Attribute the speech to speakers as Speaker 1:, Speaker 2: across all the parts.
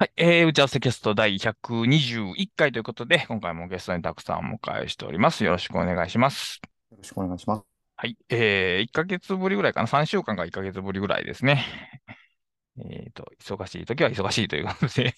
Speaker 1: はい、えー、打ち合わせキャスト第121回ということで、今回もゲストにたくさんお迎えしております。よろしくお願いします。
Speaker 2: よろしくお願いします。
Speaker 1: はい、えー、1ヶ月ぶりぐらいかな、3週間か1ヶ月ぶりぐらいですね。えっ、ー、と、忙しい時は忙しいということで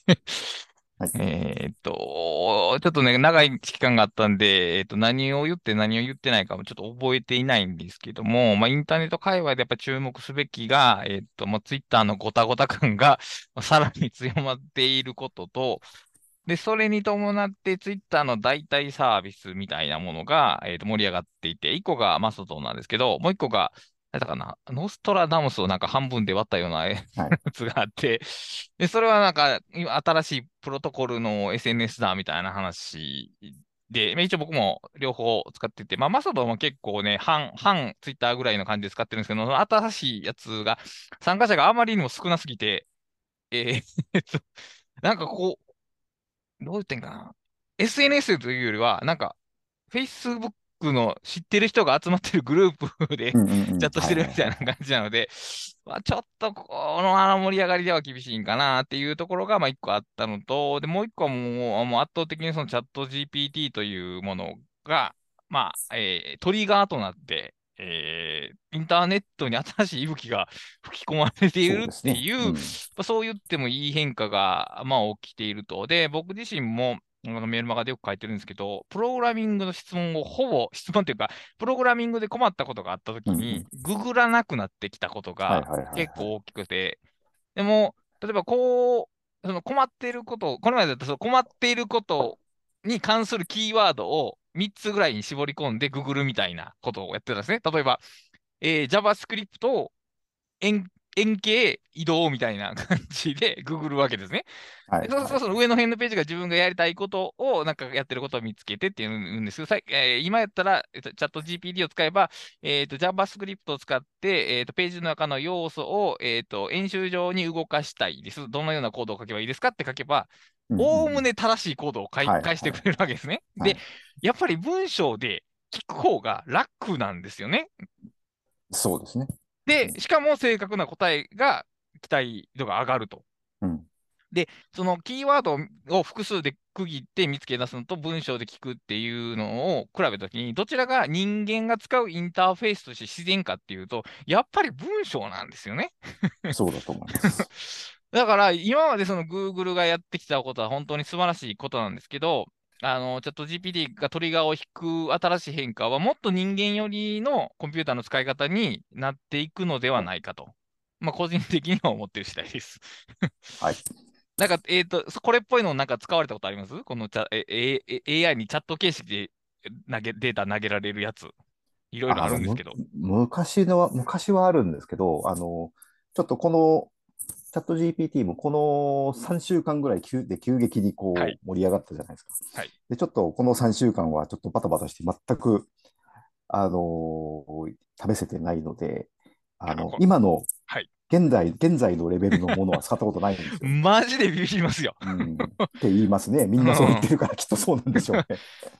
Speaker 1: はい、えっと、ちょっとね、長い期間があったんで、えっと、何を言って何を言ってないかもちょっと覚えていないんですけども、まあ、インターネット界隈でやっぱ注目すべきが、えっと、まあ、ツイッターのごたごた感が さらに強まっていることと、で、それに伴ってツイッターの代替サービスみたいなものが、えっと、盛り上がっていて、1個がマストドンなんですけど、もう1個がだかな、ノストラダムスをなんか半分で割ったようなやつがあって、で、それはなんか、新しいプロトコルの SNS だみたいな話で、一応僕も両方使ってて、まあ、マサドも結構ね、半、半ツイッターぐらいの感じで使ってるんですけど、新しいやつが、参加者があまりにも少なすぎて、えー、なんかこう、どう言ってんかな。SNS というよりは、なんか、Facebook クの知ってる人が集まってるグループでチャットしてるみたいな感じなので、まあ、ちょっとこのあの盛り上がりでは厳しいんかなっていうところがまあ一個あったのと、で、もう一個はもうもう圧倒的にそのチャット GPT というものが、まあ、えー、トリガーとなって、えー、インターネットに新しい息吹が吹き込まれているっていう、そう、ね。うん、そう言ってもいい変化が、まあ、起きていると。で、僕自身も、メールマガでよく書いてるんですけど、プログラミングの質問をほぼ、質問というか、プログラミングで困ったことがあったときに、ググらなくなってきたことが結構大きくて、でも、例えばこう、その困っていること、この前だとその困っていることに関するキーワードを3つぐらいに絞り込んでググるみたいなことをやってたんですね。例えば、えー、JavaScript を円円形移動みたいな感じでググるわけですね。はい、そうそうそう、上の辺のページが自分がやりたいことを、なんかやってることを見つけてっていうんですけど、えー、今やったら、チャット GPT を使えば、えーと、JavaScript を使って、えーと、ページの中の要素を、えーと、演習上に動かしたいです。どのようなコードを書けばいいですかって書けば、おおむね正しいコードを返してくれるわけですね。はいはい、で、やっぱり文章で聞く方が楽なんですよね。
Speaker 2: そうですね。
Speaker 1: で、しかも正確な答えが期待度が上がると。
Speaker 2: うん、
Speaker 1: で、そのキーワードを複数で区切って見つけ出すのと文章で聞くっていうのを比べたときに、どちらが人間が使うインターフェースとして自然かっていうと、やっぱり文章なんですよね。
Speaker 2: そうだと思います。
Speaker 1: だから、今までその Google がやってきたことは本当に素晴らしいことなんですけど、あの、チャット GPT がトリガーを引く新しい変化は、もっと人間寄りのコンピューターの使い方になっていくのではないかと。まあ、個人的には思ってる次第です。
Speaker 2: はい。
Speaker 1: なんか、えっ、ー、と、これっぽいのなんか使われたことあります？このチャええ AI にチャット形式で投げデータ投げられるやつ。いろいろあるんですけど。
Speaker 2: 昔のは、昔はあるんですけど、あの、ちょっとこのチャット GPT もこの3週間ぐらい急で急激にこう盛り上がったじゃないですか。
Speaker 1: はい、
Speaker 2: でちょっとこの3週間はちょっとバタバタして全く、あのー、試せてないので、あの今の現在、現在のレベルのものは使ったことないんですよ。
Speaker 1: マジでビビりますよ、
Speaker 2: うん。って言いますね。みんなそう言ってるからきっとそうなんでしょうね。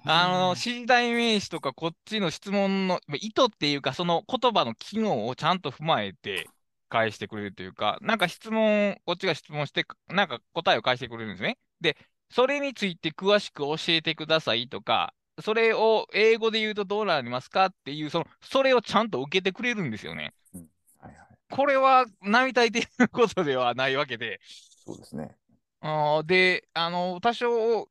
Speaker 1: あの、指示代名詞とかこっちの質問の意図っていうか、その言葉の機能をちゃんと踏まえて、返してくれるというか、なんか質問、こっちが質問して、なんか答えを返してくれるんですね。で、それについて詳しく教えてくださいとか、それを英語で言うとどうなりますかっていう、その、それをちゃんと受けてくれるんですよね。うんはいはい、これは並大抵のことではないわけで。
Speaker 2: そうですね。
Speaker 1: あで、あの、多少、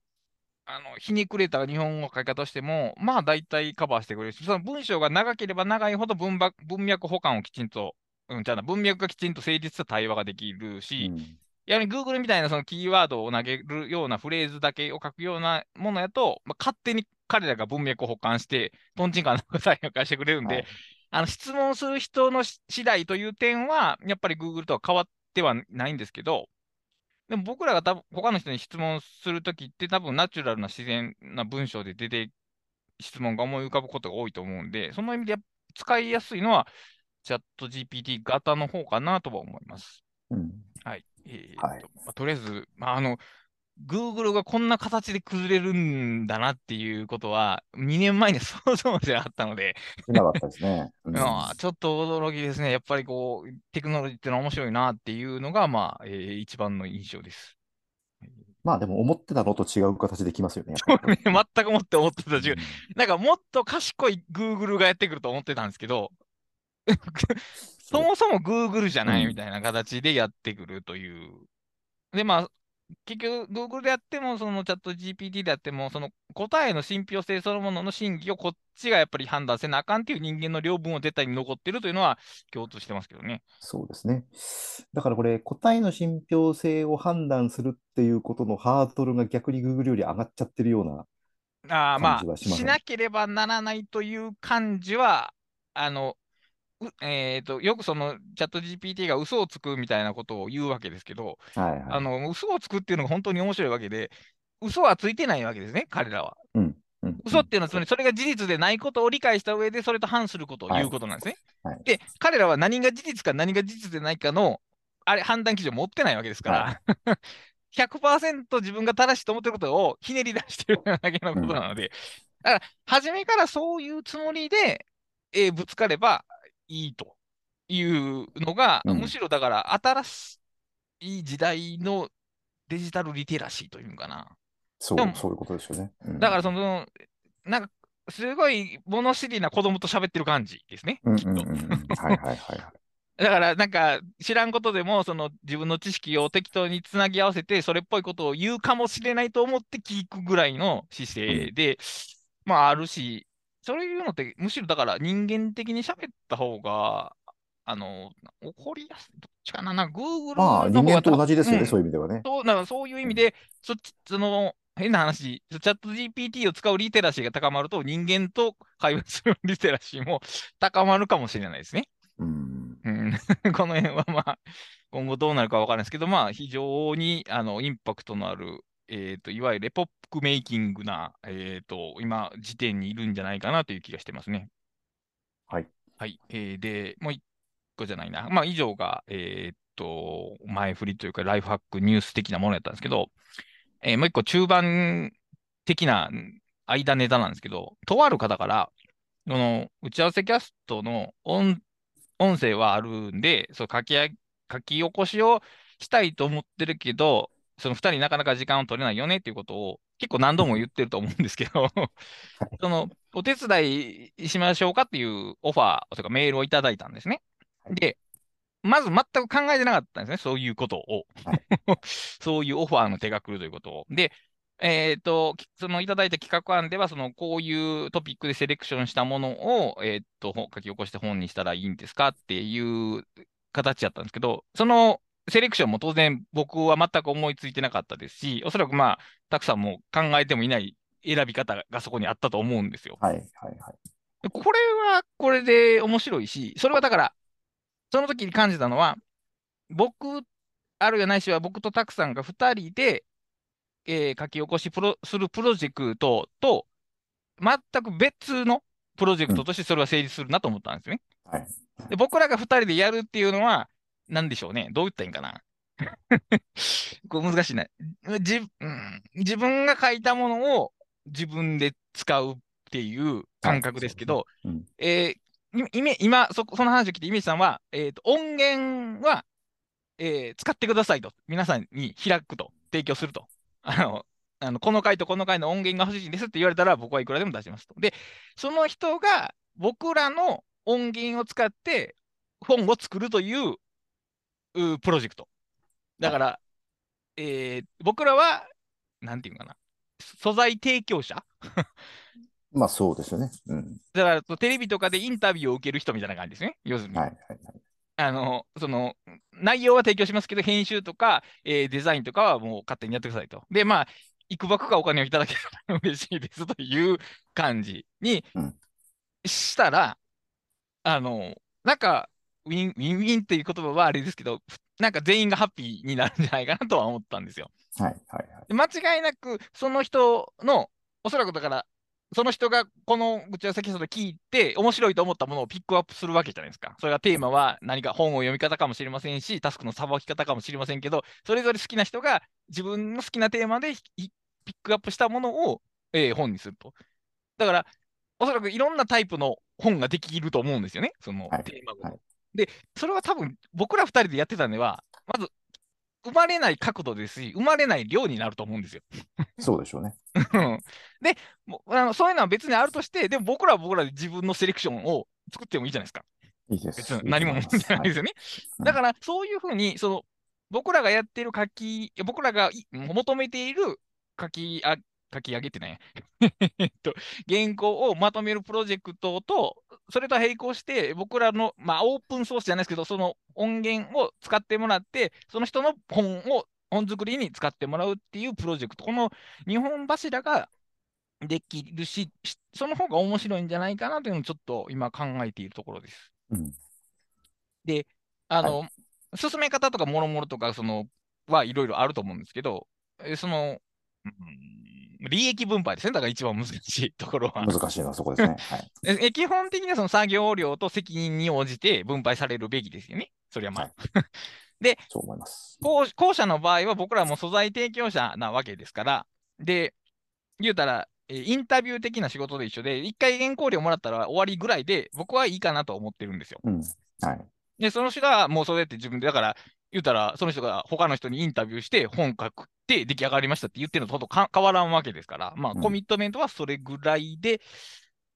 Speaker 1: あの、ひねくれた日本語書き方しても、まあ大体カバーしてくれるし、その文章が長ければ長いほど文文脈保管をきちんとうん、じゃあ文脈がきちんと成立した対話ができるし、うん、やはり Google みたいなそのキーワードを投げるようなフレーズだけを書くようなものやと、まあ、勝手に彼らが文脈を保管して、とんちんかんな答えを返してくれるんで、はい、あの質問する人の次第という点は、やっぱり Google とは変わってはないんですけど、でも僕らが多分他の人に質問するときって多分ナチュラルな自然な文章で出て質問が思い浮かぶことが多いと思うんで、その意味で使いやすいのはチャット GPT 型の方かなとは思います。
Speaker 2: うん、
Speaker 1: はい。えーと、はい、まあ、とりあえず、まあ、あの、Google がこんな形で崩れるんだなっていうことは、2年前に想像じゃあったので
Speaker 2: なかったですね。
Speaker 1: うん、ちょっと驚きですね。やっぱりこう、テクノロジーってのは面白いなっていうのが、まあ、えー、一番の印象です。
Speaker 2: まあでも思ってたのと違う形できますよね。
Speaker 1: そうね、全く思って思ってた違う。なんかもっと賢い Google がやってくると思ってたんですけど、そもそも Google じゃないみたいな形でやってくるという。で、まあ、結局、Google でやっても、そのチャット GPT でやっても、その答えの信憑性そのものの真偽をこっちがやっぱり判断せなあかんっていう人間の両分を絶対に残ってるというのは共通してますけどね。
Speaker 2: そうですね。だからこれ、答えの信憑性を判断するっていうことのハードルが逆に Google より上がっちゃってるような
Speaker 1: あまあ、しなければならないという感じは、あの、えーと、よくそのチャット GPT が嘘をつくみたいなことを言うわけですけど、
Speaker 2: はいはい、
Speaker 1: あの嘘をつくっていうのが本当に面白いわけで、嘘はついてないわけですね、彼らは。
Speaker 2: うんうん、
Speaker 1: 嘘っていうのは、つまりそれが事実でないことを理解した上で、それと反することを言うことなんですね。
Speaker 2: はい。はい、
Speaker 1: で、彼らは何が事実か何が事実でないかのあれ判断基準を持ってないわけですから、はい、100%自分が正しいと思ってることをひねり出してるだけのことなので、うん、だから、初めからそういうつもりで、えー、ぶつかればいいというのが、うん、むしろだから新しい時代のデジタルリテラシーというのかな。
Speaker 2: そうそういうことですよね。
Speaker 1: うん、だからその、なんか、すごい物知りな子供と喋ってる感じですね。
Speaker 2: はいはいはいはい。
Speaker 1: だから、なんか、知らんことでも、その自分の知識を適当につなぎ合わせて、それっぽいことを言うかもしれないと思って聞くぐらいの姿勢で、うん、まあ、あるし、そういうのって、むしろだから人間的に喋った方が、あの、怒りやすい、どっちかな、なんか Google
Speaker 2: まあ、人間と同じですよね、うん、そういう意味ではね。
Speaker 1: そうなんかそういう意味で、そっち、その、変な話、チャット GPT を使うリテラシーが高まると、人間と会話するリテラシーも高まるかもしれないですね。
Speaker 2: うん、
Speaker 1: うん、この辺はまあ、今後どうなるかわからないですけど、まあ、非常にあのインパクトのある、えーと、いわゆるエポックメイキングな、えーと、今、時点にいるんじゃないかなという気がしてますね。
Speaker 2: はい。
Speaker 1: はい。えー、で、もう一個じゃないな。まあ、以上が、えー、っと、前振りというか、ライフハックニュース的なものやったんですけど、えー、もう一個中盤的な間ネタなんですけど、とある方から、この打ち合わせキャストの音音声はあるんで、そう書き書き起こしをしたいと思ってるけど、その2人なかなか時間を取れないよねっていうことを結構何度も言ってると思うんですけどそのお手伝いしましょうかっていうオファーとかメールをいただいたんですね。で、まず全く考えてなかったんですね、そういうことを。そういうオファーの手が来るということを。で、えっ、ー、と、そのいただいた企画案では、その、こういうトピックでセレクションしたものを、えっ、ー、と、書き起こして本にしたらいいんですかっていう形やったんですけど、そのセレクションも当然僕は全く思いついてなかったですし、おそらくまあ、たくさんも考えてもいない選び方がそこにあったと思うんですよ。
Speaker 2: はい、はい、はい。
Speaker 1: これはこれで面白いし、それはだから、その時に感じたのは、僕、あるいはないしは僕とたくさんが2人で、えー、書き起こしプロするプロジェクトと、全く別のプロジェクトとしてそれは成立するなと思ったんですね。
Speaker 2: はい、
Speaker 1: で僕らが2人でやるっていうのは、なんでしょうね。どう言ったらいいんかな。こう難しいな自、うん。自分が書いたものを自分で使うっていう感覚ですけど、はいうん、えー、今そ、その話を聞いて、イメージさんは、えーと、音源は、えー、使ってくださいと、皆さんに開くと、提供すると。あのあのこの回とこの回の音源が欲しいんですって言われたら、僕はいくらでも出しますと。で、その人が僕らの音源を使って本を作るというプロジェクト。だから、えー、僕らは、なんていうかな、素材提供者
Speaker 2: まあそうですよね。うん、
Speaker 1: だから、テレビとかでインタビューを受ける人みたいな感じですね。要するに。
Speaker 2: はいはいはい。
Speaker 1: あの、その、内容は提供しますけど、編集とか、えー、デザインとかはもう勝手にやってくださいと。で、まあ、いくばくかお金をいただけたら嬉しいですという感じにしたら、うん、あの、なんか、ウィン、ウィンウィンっていう言葉はあれですけど、なんか全員がハッピーになるんじゃないかなとは思ったんですよ。
Speaker 2: はいはいはい。
Speaker 1: 間違いなく、その人の、おそらくだから、その人がこの打ち合わせキスで聞いて、面白いと思ったものをピックアップするわけじゃないですか。それがテーマは何か本を読み方かもしれませんし、タスクのさばき方かもしれませんけど、それぞれ好きな人が自分の好きなテーマでピックアップしたものを、えー、本にすると。だから、おそらくいろんなタイプの本ができると思うんですよね、そのテーマごと。はいはいで、それは多分僕ら2人でやってたんでは、まず生まれない角度ですし、生まれない量になると思うんですよ。
Speaker 2: そうでしょうね。
Speaker 1: でもあの、そういうのは別にあるとして、でも僕らは僕らで自分のセレクションを作ってもいいじゃないですか。
Speaker 2: いいです。別
Speaker 1: に何も問題ないですよね。はい、だから、そういうふうに、その、僕らがやってる書き、僕らが求めている書きあ書き上げてね。えっと、原稿をまとめるプロジェクトと、それと並行して、僕らの、まあ、オープンソースじゃないですけど、その音源を使ってもらって、その人の本を、本作りに使ってもらうっていうプロジェクト、この2本柱ができるし、その方が面白いんじゃないかなというのをちょっと今考えているところです。
Speaker 2: うん、
Speaker 1: で、あの、はい、進め方とかもろもろとか、その、はいろいろあると思うんですけど、その、うん、利益分配ですね。だから一番難しいところは。
Speaker 2: 難しいのはそこですね。は
Speaker 1: い、基本的にはその作業量と責任に応じて分配されるべきですよね。それはまあ。はい、で、
Speaker 2: そう思います
Speaker 1: 後。後者の場合は僕らも素材提供者なわけですから、で、言うたら、インタビュー的な仕事で一緒で、一回原稿料もらったら終わりぐらいで、僕はいいかなと思ってるんですよ。
Speaker 2: うん、はい。
Speaker 1: で、その人がもうそうやって自分で、だから、言うたら、その人が他の人にインタビューして本書くって出来上がりましたって言ってるのとほと変わらんわけですから、まあ、コミットメントはそれぐらいで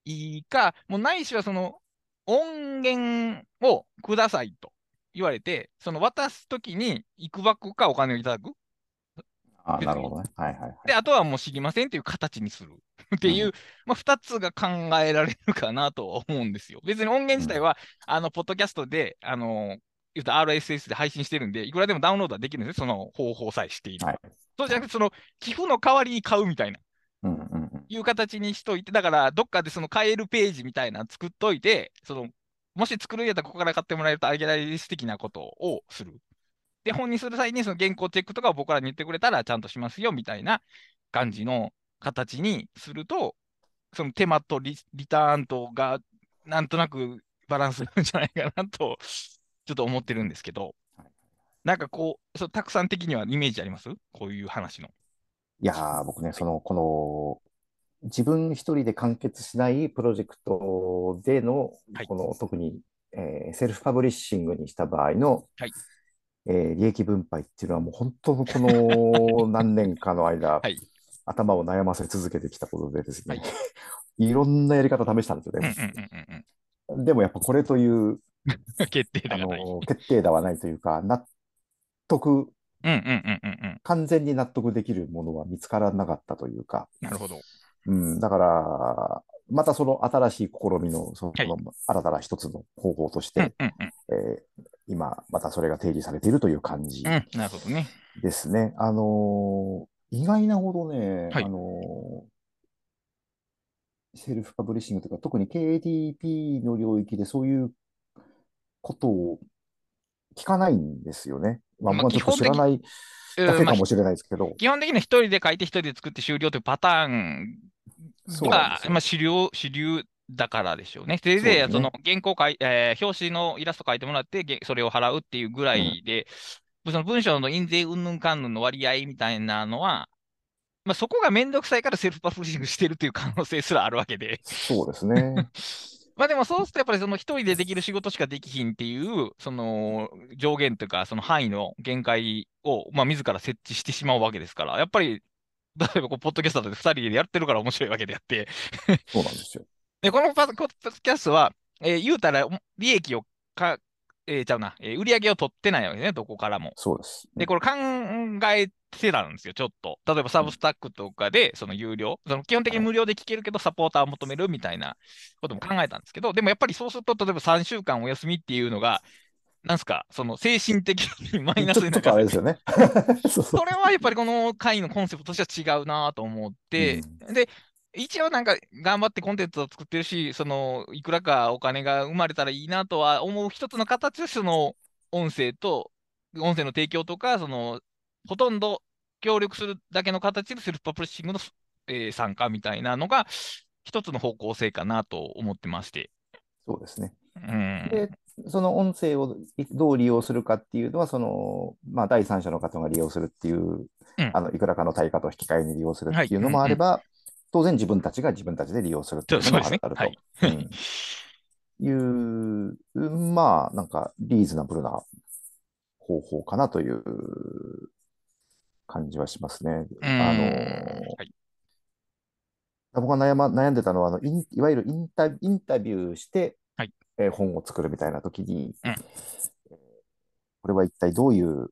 Speaker 1: いいか、もうないしはその音源をくださいと言われて、その渡すときにいくばくかお金をいただく。
Speaker 2: あなるほどね。はいはい、はい、
Speaker 1: で、あとはもう知りませんっていう形にするっていう、うん、まあ、2つが考えられるかなと思うんですよ。別に音源自体は、うん、あの、ポッドキャストで、あの言うと RSS で配信してるんで、いくらでもダウンロードはできるんですよ、その方法さえしている。はい、そうじゃなくて、その寄付の代わりに買うみたいな、
Speaker 2: うんうんうん、
Speaker 1: いう形にしといて、だからどっかでその買えるページみたいなの作っといて、そのもし作るんやったらここから買ってもらえるとあげられる的なことをする。で、本にする際にその原稿チェックとかを僕らに言ってくれたらちゃんとしますよみたいな感じの形にすると、その手間とリターンとがなんとなくバランスなんじゃないかなとちょっと思ってるんですけど、なんかこう、そ、Tak.さん的にはイメージあります？こういう話の。
Speaker 2: いやー、僕ね、その、この、自分一人で完結しないプロジェクトでの、はい、この特に、えー、セルフパブリッシングにした場合の、
Speaker 1: はい。
Speaker 2: えー、利益分配っていうのはもう本当のこの 何年かの間、
Speaker 1: はい、
Speaker 2: 頭を悩ませ続けてきたことでですね、はい、いろんなやり方試したんですよね。でもやっぱこれという
Speaker 1: 決定打がない。
Speaker 2: 決定打はないというか、納
Speaker 1: 得、完
Speaker 2: 全に納得できるものは見つからなかったというか。
Speaker 1: なるほど。
Speaker 2: うん、だから、またその新しい試みの、その、新たな一つの方法として、え今、またそれが提示されているという感じですね。あのー、意外なほどね、はい、あのー、セルフパブリッシングというか、特に KDP の領域でそういうことを聞かないんですよね。まあ、まあ、ちょっと知らないだけかもしれないですけど。
Speaker 1: 基本的には一人で書いて一人で作って終了というパターンが、まあ、主流、主流だからでしょうね。せいぜい、その原稿書い、えー、表紙のイラスト書いてもらって、それを払うっていうぐらいで、うん、その文章の印税うんぬんかんぬんの割合みたいなのは、まあ、そこがめんどくさいからセルフパブリッシングしてるっていう可能性すらあるわけで。
Speaker 2: そうですね。
Speaker 1: まあでもそうするとやっぱりその一人でできる仕事しかできひんっていう、その上限というか、その範囲の限界を、まあ自ら設置してしまうわけですから、やっぱり、例えばこう、ポッドキャストで二人でやってるから面白いわけであって
Speaker 2: そうなんですよ。
Speaker 1: で、このポッドキャストは、えー、言うたら利益をか、えー、ちゃうな、えー、売り上げを取ってないわけね、どこからも。
Speaker 2: そうです。
Speaker 1: で、これ考えてたんですよ、ちょっと。例えばサブスタックとかで、その有料、その基本的に無料で聞けるけど、サポーターを求めるみたいなことも考えたんですけど、でもやっぱりそうすると、例えば3週間お休みっていうのが、なんすか、その精神的にマイナスになる。
Speaker 2: あれですよね。
Speaker 1: それはやっぱりこの会のコンセプトとしては違うなと思って、うん、で、一応なんか頑張ってコンテンツを作ってるし、そのいくらかお金が生まれたらいいなとは思う一つの形として、その音声と、音声の提供とか、そのほとんど協力するだけの形でセルフパブリッシングの、えー、参加みたいなのが、一つの方向性かなと思ってまして。
Speaker 2: そうですね。
Speaker 1: うん、
Speaker 2: で、その音声をどう利用するかっていうのは、その、まあ、第三者の方が利用するっていう、うん、あの、いくらかの対価と引き換えに利用するっていうのもあれば、はいうんうん、当然自分たちが自分たちで利用するっていうのもあると、ねはい。うん、いう、まあ、なんか、リーズナブルな方法かなという感じはしますね。あの、はい、僕が悩,、ま、悩んでたのはあのい、いわゆるインタインタビューして、はい。えー、本を作るみたいな時に、うん、これは一体どういう、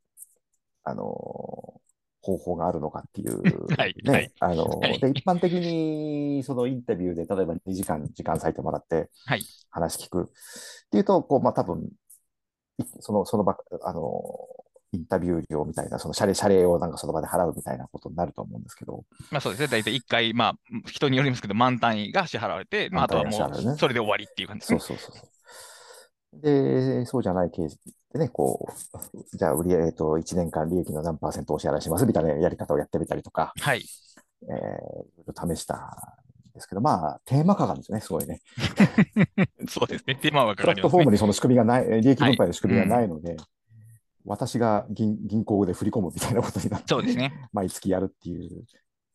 Speaker 2: あの方法があるのかっていう、はいね、はい、あの、はい、で一般的にそのインタビューで例えば2時間時間割いてもらって話聞くっていうと、こうまあ多分そのその場あのインタビュー料みたいな、その謝礼、謝礼をなんかその場で払うみたいなことになると思うんですけど。
Speaker 1: まあそうですね。大体1回、まあ人によりますけど、満単位が支払われて、まああとはもうそれで終わりっていう感じです
Speaker 2: ね。そうそうそうで、そうじゃないケースでね、こう、じゃあ売り、えっ、ー、と、1年間利益の何パーセントお支払いしますみたいなやり方をやってみたりとか、
Speaker 1: はい。
Speaker 2: えー、試したんですけど、まあ、テーマ化がですね、すごいね。
Speaker 1: そうですね、テーマは
Speaker 2: かかります、ね、プラットフォームにその仕組みがない、利益分配の仕組みがないので、はいうん私が銀銀行で振り込むみたいなことになって、
Speaker 1: そうですね。
Speaker 2: 毎月やるっていう。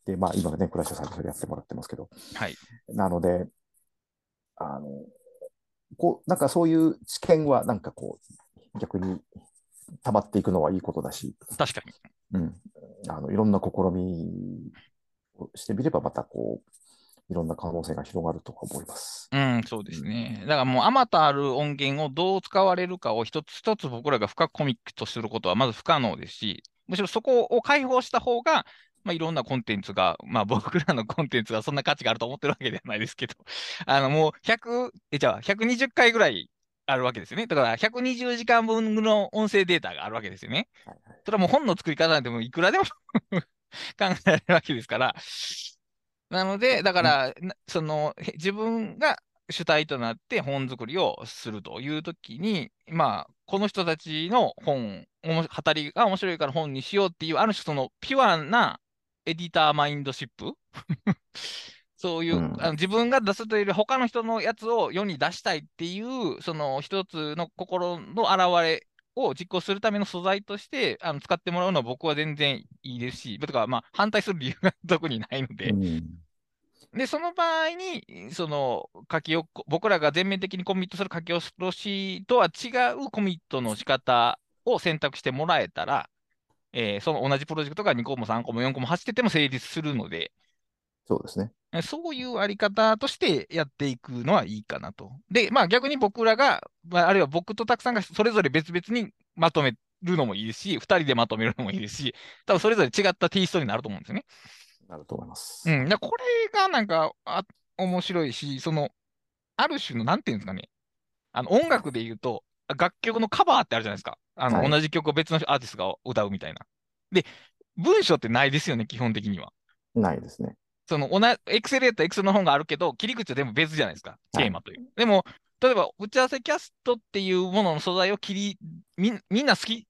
Speaker 2: で、まあ今ね、倉下さんにそれやってもらってますけど。
Speaker 1: はい。
Speaker 2: なので、あの、こう、なんかそういう知見は、なんかこう、逆に溜まっていくのはいいことだし。
Speaker 1: 確かに。
Speaker 2: うん。あの、いろんな試みをしてみれば、またこう、いろんな可能性が広がると思います。
Speaker 1: うん、そうですね。だからもう、あまたある音源をどう使われるかを一つ一つ僕らが深くコミックとすることはまず不可能ですし、むしろそこを開放した方が、まあ、いろんなコンテンツが、まあ、僕らのコンテンツがそんな価値があると思ってるわけではないですけど、あの、もう100、え、じゃあ、120回ぐらいあるわけですよね。だから、120時間分の音声データがあるわけですよね。それはもう本の作り方なんてもいくらでも 考えられるわけですから、なので、だから、その、自分が主体となって本作りをするというときに、まあ、この人たちの本、語りが面白いから本にしようっていう、ある種そのピュアなエディターマインドシップ？そういう、うん、あの自分が出すというより他の人のやつを世に出したいっていう、その一つの心の表れを実行するための素材としてあの使ってもらうのは僕は全然いいですし、とか、まあ、反対する理由が特にないので、うん、で、その場合に、その書き起こ、僕らが全面的にコミットする書き下ろしとは違うコミットの仕方を選択してもらえたら、えー、その同じプロジェクトが2個も3個も4個も走ってても成立するので、
Speaker 2: そうですね。
Speaker 1: そういうあり方としてやっていくのはいいかなと。で、まあ逆に僕らが、まあ、あるいは僕とたくさんがそれぞれ別々にまとめるのもいいですし、2人でまとめるのもいいですし、多分それぞれ違ったテイストになると思うんですよね。
Speaker 2: なると思います。
Speaker 1: うん。これがなんかあ面白いし、その、ある種の、なんていうんですかね、あの音楽で言うと、楽曲のカバーってあるじゃないですか。あの、はい、同じ曲を別のアーティストが歌うみたいな。で、文章ってないですよね、基本的には。
Speaker 2: ないですね。
Speaker 1: その、エクセルやったらエクセルの本があるけど、切り口は全部別じゃないですか、テーマという。はい、でも、例えば、打ち合わせキャストっていうものの素材を切り、みみんな好き、好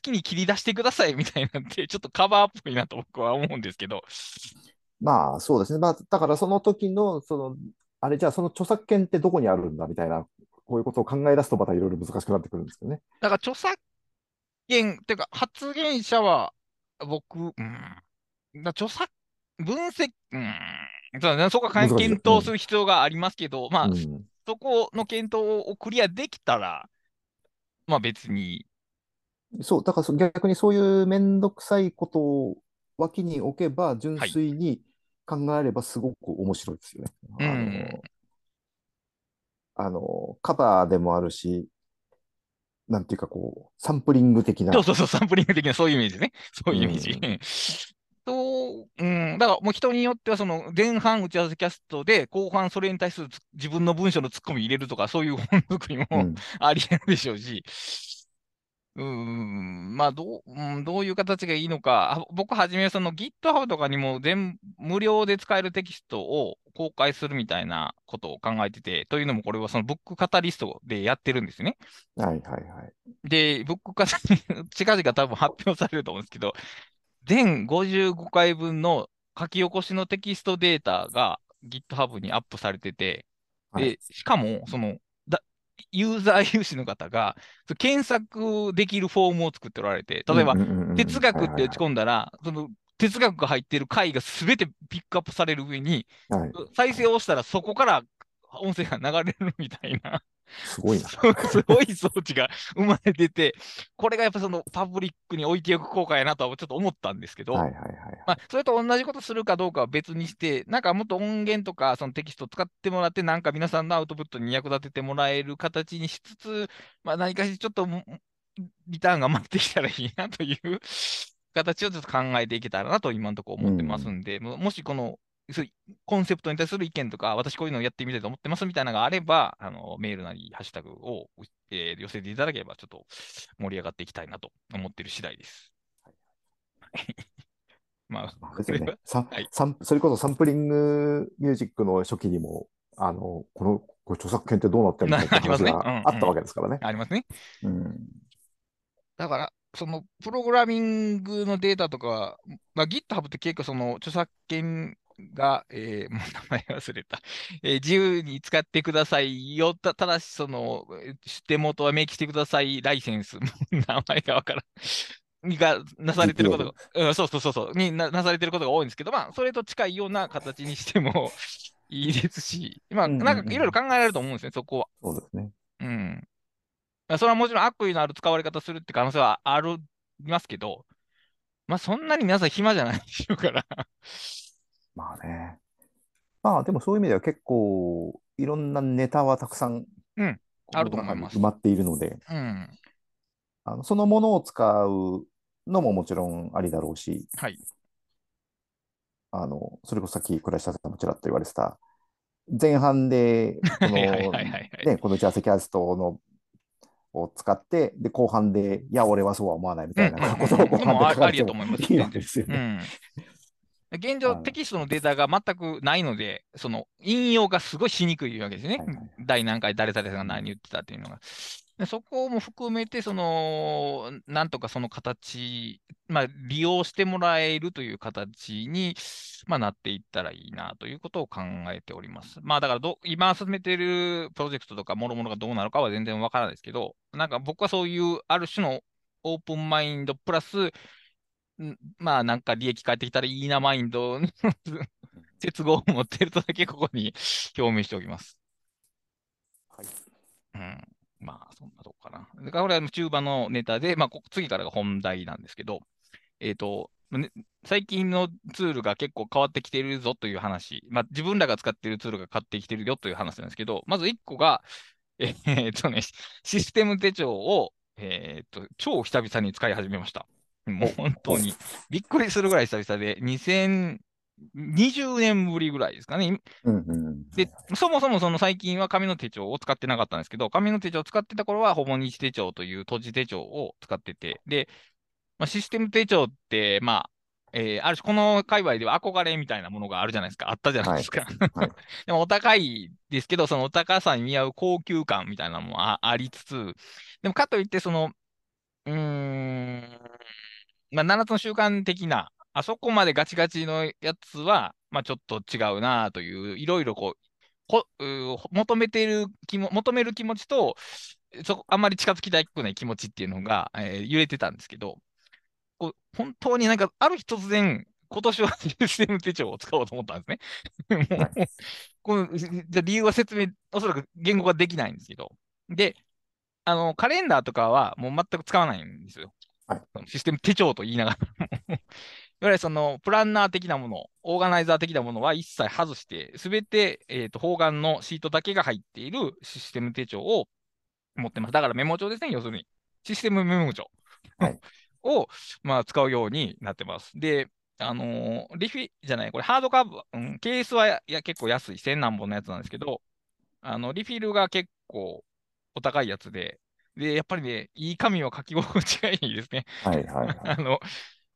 Speaker 1: きに切り出してくださいみたいなんて、ちょっとカバーっぽいなと僕は思うんですけど。
Speaker 2: まあ、そうですね。まあ、だからその時の、その、あれじゃあその著作権ってどこにあるんだみたいな、こういうことを考え出すとまたいろいろ難しくなってくるんですけどね。
Speaker 1: だから著作権、っていうか発言者は僕、うん、だ著作、分析、うん、そうね、そこは検討する必要がありますけど、うん、まあ、うん、そこの検討をクリアできたら、まあ別に。
Speaker 2: そう、だから逆にそういうめんどくさいことを脇に置けば、純粋に考えればすごく面白いですよね。はい、あの、あの、カバーでもあるし、なんていうかこう、サンプリング的な。
Speaker 1: そうそうそう、サンプリング的な、そういうイメージね。そういうイメージ。うん と、うん、だからもう人によっては、その前半打ち合わせキャストで、後半それに対する自分の文章のツッコミ入れるとか、そういう本作りも、うん、ありえるでしょうし、うん、まあどう、うん、どういう形がいいのか、僕はじめその GitHub とかにも全無料で使えるテキストを公開するみたいなことを考えてて、というのもこれはそのブックカタリストでやってるんですよね。
Speaker 2: はいはいはい。
Speaker 1: で、ブックカタリスト、近々多分発表されると思うんですけど、全55回分の書き起こしのテキストデータが GitHub にアップされてて、はい、でしかも、そのだ、ユーザー有志の方が検索できるフォームを作っておられて、例えば、哲学って打ち込んだら、その哲学が入っている回がすべてピックアップされる上に、はい、再生をしたらそこから音声が流れるみたいな
Speaker 2: すごいな。
Speaker 1: すごい装置が生まれてて、これがやっぱそのパブリックに置いておく効果やなとはちょっと思ったんですけど、
Speaker 2: はいはいはい、
Speaker 1: まあ、それと同じことするかどうかは別にして、なんかもっと音源とかそのテキストを使ってもらって、なんか皆さんのアウトプットに役立ててもらえる形にしつつ、まあ、何かしちょっとリターンが待ってきたらいいなという形をちょっと考えていけたらなと今のところ思ってますんで、うん、もしこのコンセプトに対する意見とか、私こういうのをやってみたいと思ってますみたいなのがあれば、あのメールなりハッシュタグを、えー、寄せていただければ、ちょっと盛り上がっていきたいなと思っている次第です。
Speaker 2: まあ、ですよね、はい、それこそサンプリングミュージックの初期にも、あのこのこれ著作権ってどうなってるの？って話があったわけですからね。
Speaker 1: ありますね。うん、だから、そのプログラミングのデータとか、まあ、GitHub って結構その著作権が、えー、もう名前忘れた、えー、自由に使ってくださいよ、たただし、その、手元は明記してください、ライセンス、名前がわからん。がなされてることが、うん、そうそうそうそう、にななされてることが多いんですけど、まあ、それと近いような形にしても いいですし、まあ、なんかいろいろ考えられると思うんですね、そこは。
Speaker 2: そうですね。
Speaker 1: うん。それはもちろん悪意のある使われ方するって可能性はありますけど、まあ、そんなに皆さん暇じゃないでしょうから
Speaker 2: まあね。まあでもそういう意味では結構いろんなネタはたくさん、
Speaker 1: うん、あると思います。
Speaker 2: 埋まっているので、
Speaker 1: うん、
Speaker 2: あのそのものを使うのももちろんありだろうし、
Speaker 1: はい、
Speaker 2: あのそれこそさっき倉下さんもちらっと言われてた、前半でこの、ね、このジャスキャストのを使って、で、後半で、いや、俺はそうは思わないみたいなことを後半で書かれてもいいわけですよね。
Speaker 1: 現状、テキストのデータが全くないので、その引用がすごいしにくいわけですね。はいはい、第何回誰々さんが何言ってたっていうのが。でそこも含めて、その、なんとかその形、まあ、利用してもらえるという形に、まあ、なっていったらいいなということを考えております。まあ、だからど、今進めているプロジェクトとか、もろもろがどうなるかは全然わからないですけど、なんか僕はそういうある種のオープンマインドプラス、まあなんか利益返ってきたらいいなマインド接合を持ってるとだけここに表明しておきます。
Speaker 2: はい。
Speaker 1: うん。まあそんなとこかな。だからこれは中盤のネタで、まあ次からが本題なんですけど、えっ、ー、と、ね、最近のツールが結構変わってきてるぞという話、まあ自分らが使っているツールが変わってきてるよという話なんですけど、まず1個が、えー、っとね、システム手帳を、えー、っと、超久々に使い始めました。もう本当にびっくりするぐらい久々で、2020年ぶりぐらいですかね。で、そもそもその最近は紙の手帳を使ってなかったんですけど、紙の手帳を使ってた頃は、ほぼ日手帳という閉じ手帳を使ってて、で、まあ、システム手帳って、まあ、えー、ある種、この界隈では憧れみたいなものがあるじゃないですか。あったじゃないですか。はいはい、でも、お高いですけど、そのお高さに見合う高級感みたいなのもありつつ、でも、かといって、その、うーん、まあ、7つの習慣的な、あそこまでガチガチのやつは、まあ、ちょっと違うなという、いろいろこう、こ求めてる気も、求める気持ちと、そあんまり近づきたくない気持ちっていうのが、えー、揺れてたんですけど、こう本当になんか、ある日突然、今年は システム手帳を使おうと思ったんですね。このじゃ理由は説明、おそらく言語ができないんですけど。で、あの、カレンダーとかはもう全く使わないんですよ。
Speaker 2: はい、
Speaker 1: システム手帳と言い。ながらい。わゆるそのプランナー的なもの、オーガナイザー的なものは一切外して、すべて、えーと、方眼のシートだけが入ってい。るシステム手帳を持ってます。だからメモ帳ですね、要するに。システムメモ帳、
Speaker 2: はい、
Speaker 1: を、まあ、使うようになってます。で、あのー、リフィじゃない、これハードカバー、うん、ケースはい。や結構安い、1000何本のやつなんですけど、あのリフィルが結構お高い。やつで、で、やっぱりね、いい紙を書き心地がいいですね。
Speaker 2: はいはい、はい、
Speaker 1: あの、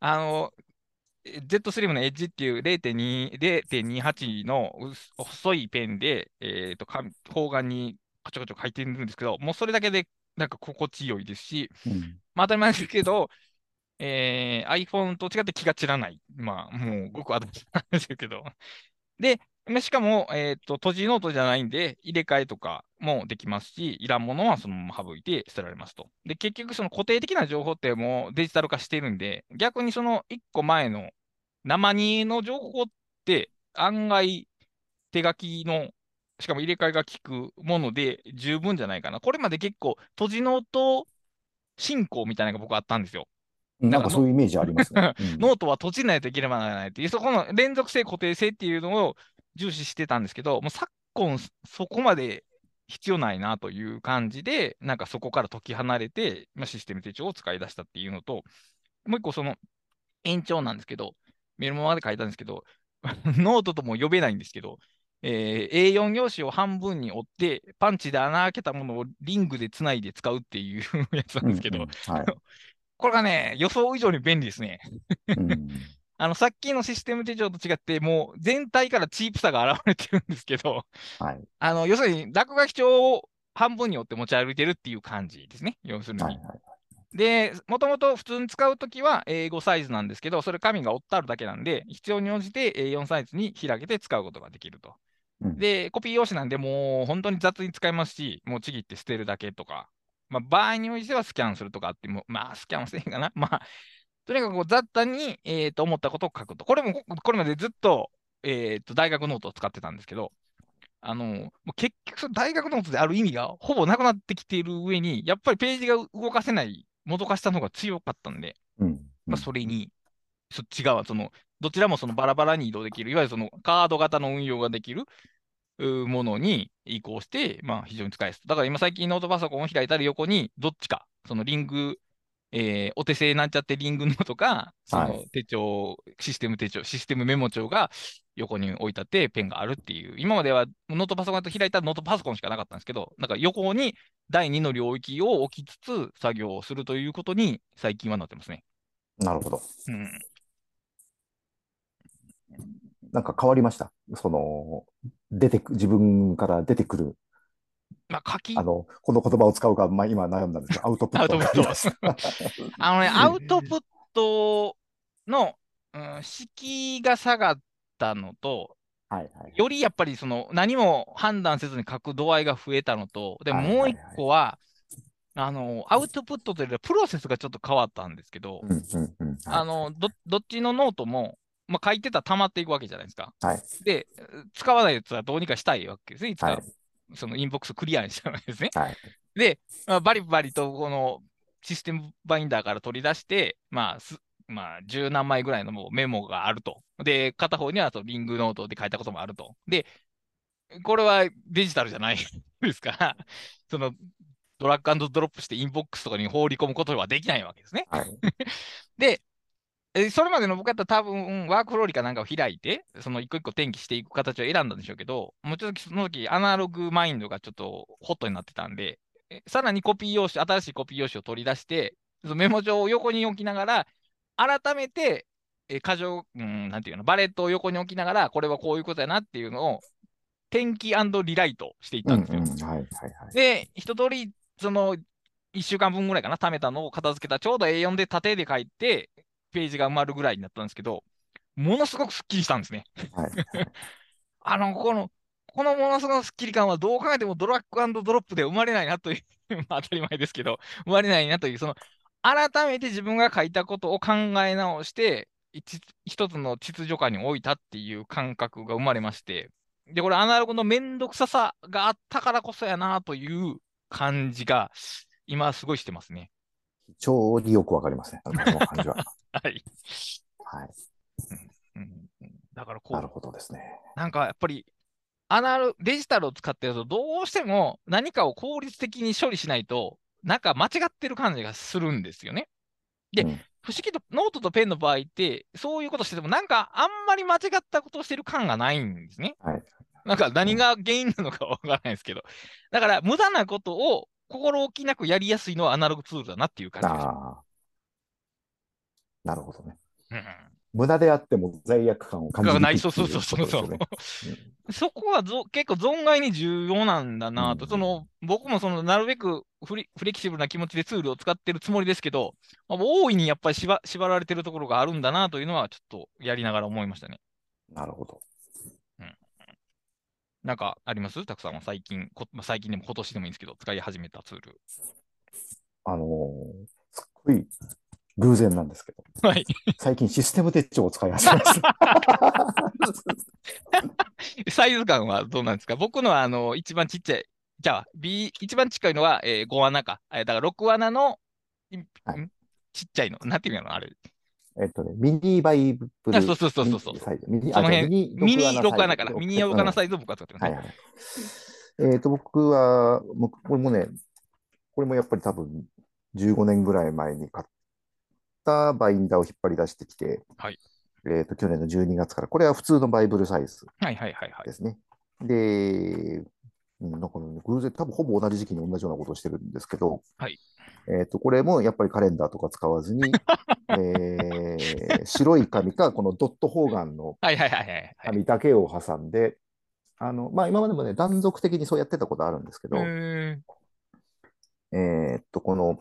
Speaker 1: あの、Z スリムのエッジっていう0.2 0.28の細いペンで、えーと、方眼にカチョカチョ書いてるんですけど、もうそれだけでなんか心地よいですし、
Speaker 2: うん、
Speaker 1: まあ当たり前ですけど、えー、iPhone と違って気が散らない。まあ、もうごく当たり前ですけど。で、しかも、えっ、ー、と、綴じノートじゃないんで、入れ替えとかもできますし、いらんものはそのまま省いて捨てられますと。で、結局、その固定的な情報ってもうデジタル化してるんで、逆にその1個前の生煮えの情報って案外手書きのしかも入れ替えが効くもので十分じゃないかな。これまで結構、綴じノート信仰みたいなのが僕あったんですよ。
Speaker 2: なんかそういうイメージありますね。
Speaker 1: ノートは綴じないといければならないっていう、そこの連続性、固定性っていうのを重視してたんですけど、もう昨今、そこまで必要ないなという感じで、なんかそこから解き放たれて、まあ、システム手帳を使い出したっていうのと、もう一個その延長なんですけど、メルマガで書いたんですけど、ノートとも呼べないんですけど、えー、A4 用紙を半分に折って、パンチで穴開けたものをリングでつないで使うっていう やつなんですけど、うんうんはい、これがね、予想以上に便利ですね。あの、さっきのシステム手帳と違って、もう全体からチープさが現れてるんですけど、はい、あの、要するに、落書き帳を半分に折って持ち歩いてるっていう感じですね。要するに。はいはいで、もともと普通に使うときは A5 サイズなんですけど、それ紙が折ってあるだけなんで、必要に応じて A4 サイズに開けて使うことができると。うん、で、コピー用紙なんで、もう本当に雑に使えますし、もうちぎって捨てるだけとか、まあ、場合においてはスキャンするとかあっても、まあ、スキャンはせへんかな。まあ、とにかくこう雑多に、えー、と思ったことを書くと。これも、これまでずっと、えー、と大学ノートを使ってたんですけど、あの、もう結局、大学ノートである意味がほぼなくなってきている上に、やっぱりページが動かせない、もどかしさのが強かったんで、うん、まあ、それに、そっち側、その、どちらもそのバラバラに移動できる、いわゆるそのカード型の運用ができるものに移行して、まあ、非常に使いやすい。だから今最近ノートパソコンを開いたら横にどっちか、そのリング、えー、お手製なんちゃってリングノートか、その手帳、はい、システム手帳、システムメモ帳が横に置いてあってペンがあるっていう、今まではノートパソコンと開いたらノートパソコンしかなかったんですけど、なんか横に第2の領域を置きつつ作業をするということに最近はなってますね。
Speaker 2: なるほど。うん。なんか変わりました？その、出てく、自分から出てくる。
Speaker 1: まあ、書き。
Speaker 2: あの、この言葉を使うか、まあ、今悩んだんですけど、アウトプット。アウトプッ
Speaker 1: ト。あのね、アウトプットの、うん、敷居が下がったのと、はいはい、よりやっぱりその何も判断せずに書く度合いが増えたのと、でもう一個は、あの、アウトプットというよりはプロセスがちょっと変わったんですけど、あの、ど、どっちのノートも、まあ、書いてたら溜まっていくわけじゃないですか。はい、で、使わないやつはどうにかしたいわけですね。いつか、はい、そのインボックスクリアにしたわけですね。はい、で、まあ、バリバリとこのシステムバインダーから取り出して、まあ、すまあ、十何枚ぐらいのもうメモがあると。で、片方にはリングノートで書いたこともあると。で、これはデジタルじゃないですから、そのドラッグドロップしてインボックスとかに放り込むことはできないわけですね。はい、で、えそれまでの僕だったら多分、ワークフローリかなんかを開いて、その一個一個転記していく形を選んだんでしょうけど、もうちょっとその時アナログマインドがちょっとホットになってたんで、さらにコピー用紙、新しいコピー用紙を取り出して、そのメモ帳を横に置きながら、改めて、え過剰、うん、なんていうの、バレットを横に置きながら、これはこういうことやなっていうのを、転記リライトしていったんですよ。で、一通り、その、1週間分ぐらいかな、貯めたのを片付けた、ちょうど A4 で縦で書いて、ページが埋まるぐらいになったんですけど、ものすごくスッキリしたんですね。はい、あの、この、このものすごくスッキリ感はどう考えてもドラッグドロップで生まれないなという まあ当たり前ですけど、生まれないなという、その、改めて自分が書いたことを考え直して、一つの秩序下に置いたっていう感覚が生まれまして、で、これアナログのめんどくささがあったからこそやなという感じが、今すごいしてますね。
Speaker 2: 非常によくわかりますね、この感じは。
Speaker 1: はい。
Speaker 2: はい。
Speaker 1: うんだからこう。
Speaker 2: なるほどですね。
Speaker 1: なんかやっぱり、アナロデジタルを使ってると、どうしても何かを効率的に処理しないと、なんか間違ってる感じがするんですよね。で、うん、不思議とノートとペンの場合って、そういうことしてても、なんかあんまり間違ったことをしてる感がないんですね。はい、なんか何が原因なのかわからないですけど。だから、無駄なことを心置きなくやりやすいのはアナログツールだなっていう感じです。
Speaker 2: なるほどね。うん、無駄であっても罪悪感を感じる、
Speaker 1: ない。そうそうそうそうそう。そこはぞ結構存外に重要なんだなと、うん、その僕もそのなるべくフレフレキシブルな気持ちでツールを使ってるつもりですけど、まあ、大いにやっぱり縛縛られてるところがあるんだなというのはちょっとやりながら思いましたね。
Speaker 2: なるほど。
Speaker 1: うん。なんかあります？たくさんは最近こ、まあ、最近でも今年でもいいんですけど、使い始めたツール。
Speaker 2: あのー、すっごい偶然なんですけど、はい、最近システム手帳を使い始めました。
Speaker 1: サイズ感はどうなんですか？僕のは、あの、一番ちっちゃい。じゃあ、B、一番近いのは、えー、5穴か。えー、だから6穴の、はい、ちっちゃいの。なんていうの？あれ。
Speaker 2: えっとね、ミニバイブル。
Speaker 1: そうそうそうそうそう。ミニその辺、ミニ6穴から。ミニ6穴サイズを僕は使ってます、はいはい。
Speaker 2: えっ、ー、と、僕は、これもね、これもやっぱり多分15年ぐらい前に買ったバインダーを引っ張り出してきて、
Speaker 1: はい。
Speaker 2: えっ、と、去年の12月から、これは普通のバイブルサイズ
Speaker 1: はいはいはいはい。
Speaker 2: ですね。で、うん、なんかね、偶然、多分ほぼ同じ時期に同じようなことをしてるんですけど、
Speaker 1: はい。
Speaker 2: えっ、と、これもやっぱりカレンダーとか使わずに、えー、白い紙か、このドット方眼の紙だけを挟んで、あの、まあ、今までもね、断続的にそうやってたことあるんですけど、えー、っと、この、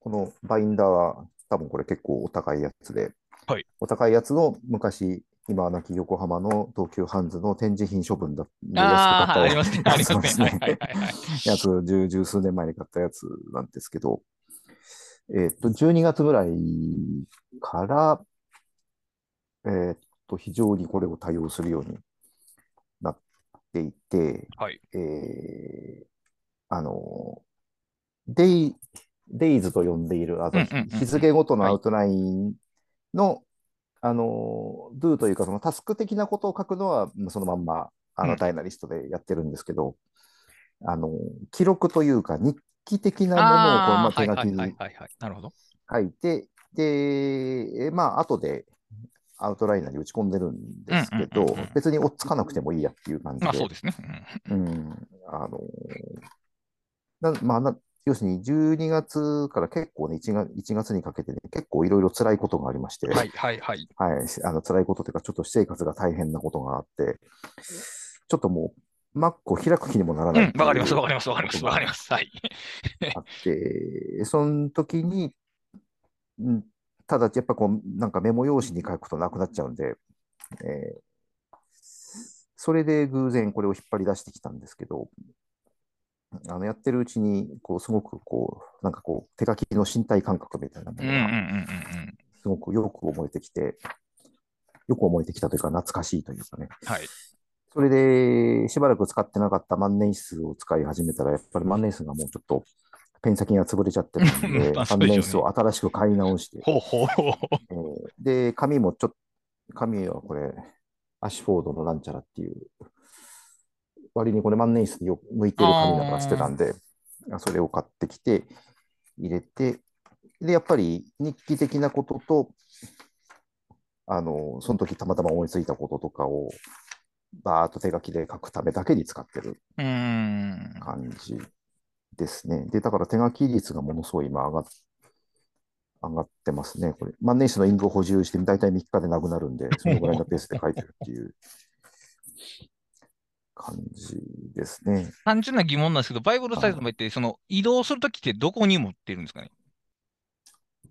Speaker 2: このバインダーは、多分これ結構お高いやつで、
Speaker 1: はい、
Speaker 2: お高いやつの昔、今は亡き横浜の東急ハンズの展示品処分だ安く買った
Speaker 1: ありま すね。ありますね。
Speaker 2: やつ十、十数年前に買ったやつなんですけど、えっ、と、12月ぐらいから、えっ、と、非常にこれを対応するようになっていて、
Speaker 1: はい。
Speaker 2: えー、あの、デイ、デイズと呼んでいる、あの、日付ごとのアウトラインの、あの、do というか、そのタスク的なことを書くのは、そのまんま、あの、ダイナリストでやってるんですけど、うん、あの、記録というか、日記的なものをこう、まあ、手書きに書いて、で、まあ、後でアウトライナーに打ち込んでるんですけど、別に追っつかなくてもいいやっていう感じで。まあ、
Speaker 1: そうですね。
Speaker 2: うん。あの、なまあな、要するに12月から結構ね、1月 ,1 月にかけてね、結構いろいろ辛いことがありまして、
Speaker 1: はいはいはい。
Speaker 2: はい、あの辛いことというか、ちょっと私生活が大変なことがあって、ちょっともう、マックを開く気にもならない。わ、
Speaker 1: うん、かります、わかります、わかります、わかります。はい。
Speaker 2: あって、その時に、うん、ただやっぱこう、なんかメモ用紙に書くとなくなっちゃうんで、えー、それで偶然これを引っ張り出してきたんですけど、あのやってるうちに、こう、すごくこう、なんかこう、手書きの身体感覚みたいなものが、すごくよく覚えてきて、よく覚えてきたというか、懐かしいというかね。
Speaker 1: はい。
Speaker 2: それで、しばらく使ってなかった万年筆を使い始めたら、やっぱり万年筆がもうちょっと、ペン先が潰れちゃってるので、万年筆を新しく買い直して、
Speaker 1: ほうほうほう
Speaker 2: えー、で、紙もちょっと、紙はこれ、アシュフォードのなんちゃらっていう、割にこれ万年筆によ向いてる紙だからしてたんで、それを買ってきて、入れて、で、やっぱり日記的なことと、あの、その時たまたま思いついたこととかを、バーっと手書きで書くためだけに使ってる感じですね。で、だから手書き率がものすごい今上がっ上がってますね。これ、万年筆のインクを補充して、大体3日でなくなるんで、そのぐらいのペースで書いてるっていう感じですね。
Speaker 1: 単純な疑問なんですけど、バイブルサイズも言って、その移動するときってどこに持ってるんですかね？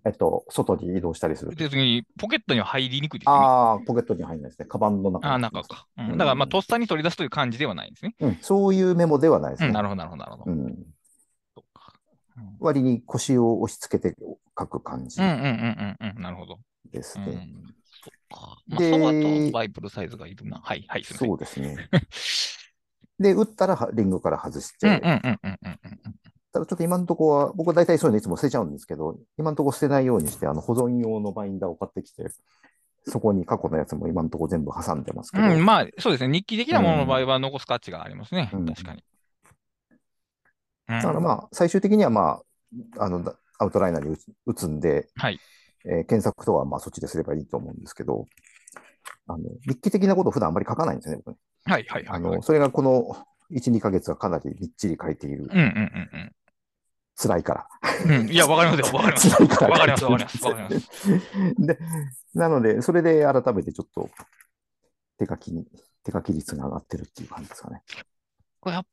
Speaker 2: えっと、外に移動したりする。
Speaker 1: 別にポケットには入りにくいです
Speaker 2: ね。ああ、ポケットには入らないですね。カバンの中
Speaker 1: ああ、中か。うん、だから、まあ、とっさに取り出すという感じではないんですね。
Speaker 2: うん、そういうメモではないですね。
Speaker 1: うん、なるほど、なるほど、なるほど。うん
Speaker 2: 割に腰を押し付けて書く感じ。
Speaker 1: うんうんうんうんうん、なるほど。
Speaker 2: ですね。うん
Speaker 1: か。まあ、で、そとバイブルサイズがいるな。はい、はい、
Speaker 2: そうですね。で、打ったらリングから外して、ただちょっと今のところは、僕は大体そういうのいつも捨てちゃうんですけど、今のところ捨てないようにして、あの保存用のバインダーを買ってきて、そこに過去のやつも今のところ全部挟んでますけど。
Speaker 1: うん、まあ、そうですね。日記的なものの場合は残す価値がありますね。うん、確かに。
Speaker 2: だからまあ、最終的にはまあ、あの、アウトライナーに打つんで、
Speaker 1: はい。
Speaker 2: えー、検索とはまあそっちですればいいと思うんですけど、あの、日記的なことを普段あんまり書かないんですね、僕ね。
Speaker 1: はいはいはい、
Speaker 2: はい、あの、それがこの1、2ヶ月はかなりみっちり書いている。
Speaker 1: うんうんうんうん。
Speaker 2: 辛いから。
Speaker 1: うん、いや、わかりますよ、わかります。わかります、わかります。わかります。
Speaker 2: で、なので、それで改めてちょっと手書きに、手書き率が上がってるっていう感じですかね。
Speaker 1: これやっ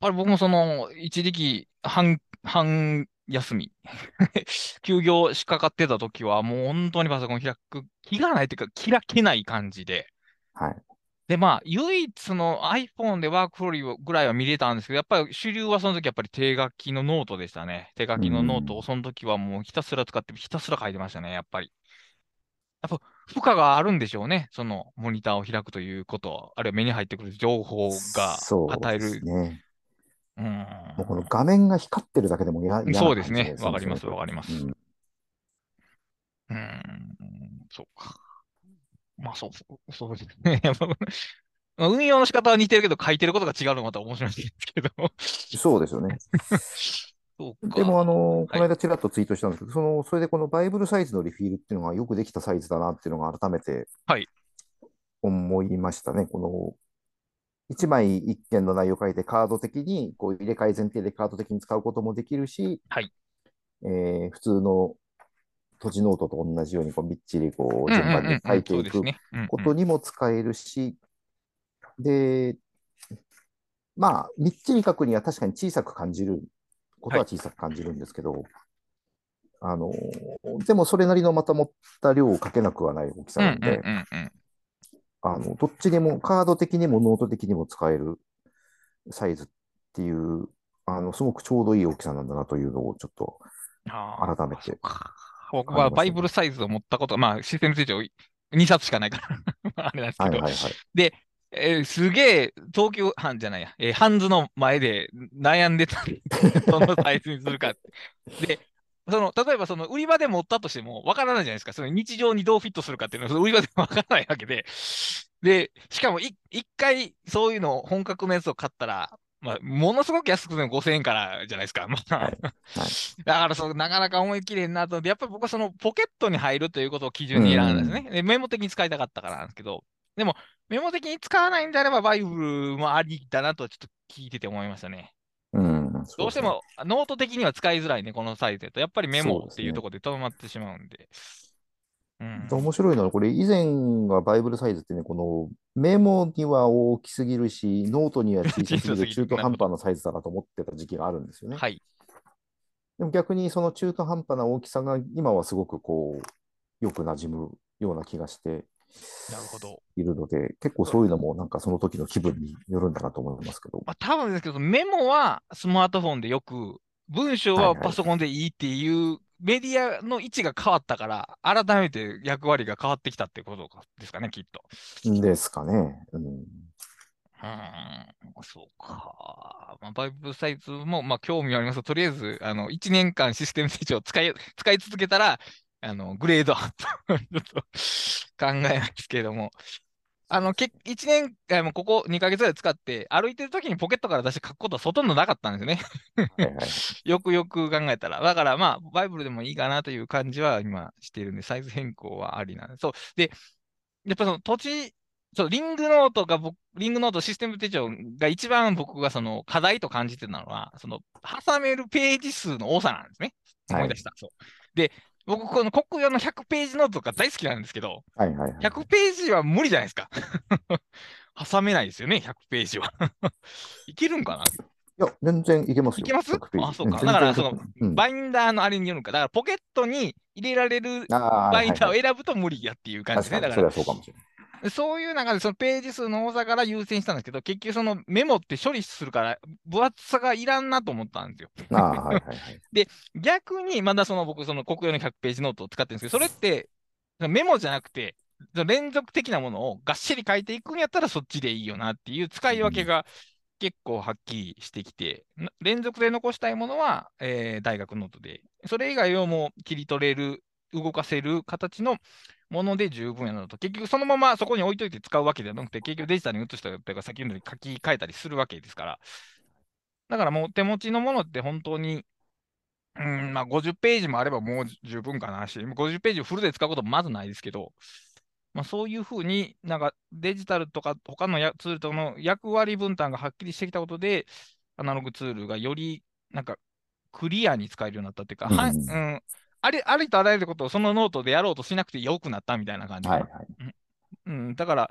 Speaker 1: ぱり僕もその、一時期、半、半休み。休業しかかってた時は、もう本当にパソコン開く気がないというか、開けない感じで。
Speaker 2: はい。
Speaker 1: で、まあ、唯一の iPhone で WorkFlowy ぐらいは見れたんですけど、やっぱり主流はその時やっぱり手書きのノートでしたね。手書きのノートをその時はもうひたすら使って、ひたすら書いてましたね、やっぱり。やっぱ負荷があるんでしょうね。そのモニターを開くということ、あるいは目に入ってくる情報が与える。
Speaker 2: ね。うん。もうこの画面が光ってるだけでも嫌
Speaker 1: そうですね。わかります、わかります。うん、うん、そうか。まあ、そう、そうですね。運用の仕方は似てるけど、書いてることが違うのがまた面白いんですけど。
Speaker 2: そうですよね。でも、あの、この間ちらっとツイートしたんですけど、その、それでこのバイブルサイズのリフィールっていうのがよくできたサイズだなっていうのが改めて思いましたね。はい、この、1枚1件の内容を書いてカード的に、こう入れ替え前提でカード的に使うこともできるし、
Speaker 1: はい。
Speaker 2: えー、普通の綴じノートと同じようにこうみっちりこう順番に書いていくことにも使えるし、で、まあ、みっちり書くには確かに小さく感じることは小さく感じるんですけど、はい、あの、でもそれなりのまた持った量をかけなくはない大きさなんで、あの、どっちにも、カード的にもノート的にも使えるサイズっていう、あの、すごくちょうどいい大きさなんだなというのをちょっと改めて。
Speaker 1: 僕はバイブルサイズを持ったこと、まあ、システム手帳2冊しかないから あれなんですけど、はいはいはい、で、えー、すげえ、東急ハンじゃないや、えー、ハンズの前で悩んでた。そのサイズにするかって。で、その、例えばその売り場で持ったとしてもわからないじゃないですか。その日常にどうフィットするかっていうのは、その売り場でもわからないわけで。で、しかも一回そういうの本格のやつを買ったら、まあ、ものすごく安くても5000円からじゃないですか。まあ、はいはい、だからそう、なかなか思い切れんなと。で、やっぱり僕はそのポケットに入るということを基準に選んだんですね。でメモ的に使いたかったからなんですけど、でも、メモ的に使わないんであれば、バイブルもありだなとちょっと聞いてて思いましたね。
Speaker 2: うん、
Speaker 1: どうしてもノート的には使いづらいね、このサイズだと。やっぱりメモっていうところでとどまってしまうんで。
Speaker 2: うん、面白いのは、これ以前はバイブルサイズってね、このメモには大きすぎるし、ノートには小さすぎる 中途半端なサイズだなと思ってた時期があるんですよね。
Speaker 1: はい。
Speaker 2: でも逆にその中途半端な大きさが今はすごくこう、よく馴染むような気がして、
Speaker 1: なるほど。
Speaker 2: いるので、結構そういうのもなんかその時の気分によるんだなと思いますけど。
Speaker 1: まあ、多分ですけど、メモはスマートフォンでよく、文章はパソコンでいいっていうメディアの位置が変わったから、改めて役割が変わってきたってことですかね、きっと。
Speaker 2: ですかね。うん。うん、
Speaker 1: そうか。まあ、バイブサイズも、まあ、興味ありますとりあえず、あの、1年間システム成長を使い、使い続けたら、あの、グレードアップ ちょっと考えますけれども、あの、け1年間もここ2ヶ月ぐらい使って、歩いてる時にポケットから出して書くことはほとんどなかったんですよね よくよく考えたら。だからまあ、バイブルでもいいかなという感じは今しているんで、サイズ変更はありなんです。そう。で、やっぱその土地、そう、リングノートが僕、リングノートシステム手帳が一番僕がその課題と感じてたのは、その挟めるページ数の多さなんですね。思い出した。はい、そう。で、僕、この国用の100ページノートとか大好きなんですけど、
Speaker 2: はいはいはい、
Speaker 1: 100ページは無理じゃないですか。挟めないですよね、100ページは。いけるんかな？
Speaker 2: いや、全然いけますよ。
Speaker 1: いけます？あ、そうか。だから、その、うん、バインダーのあれによるか。だから、ポケットに入れられるバインダーを選ぶと無理やっていう感じですね。だから、
Speaker 2: そうかもしれない。
Speaker 1: そういう中でそのページ数の多さから優先したんですけど、結局そのメモって処理するから分厚さがいらんなと思ったんですよ。で、逆にまだその僕、そのコクヨの100ページノートを使ってるんですけど、それってメモじゃなくて、連続的なものをがっしり書いていくんやったらそっちでいいよなっていう使い分けが結構はっきりしてきて、連続で残したいものは、えー、大学ノートで、それ以外をもう切り取れる、動かせる形のもので十分やなと。結局そのままそこに置いといて使うわけではなくて、結局デジタルに移したりとか、先ほどに書き換えたりするわけですから。だからもう手持ちのものって本当に、うん、まあ50ページもあればもう十分かなし、50ページをフルで使うこともまずないですけど、まあ、そういうふうになんかデジタルとか他のツールとの役割分担がはっきりしてきたことで、アナログツールがよりなんかクリアに使えるようになったっていうか、うん、はうんありありとあらゆることをそのノートでやろうとしなくてよくなったみたいな感じ。はいはいうん、だから、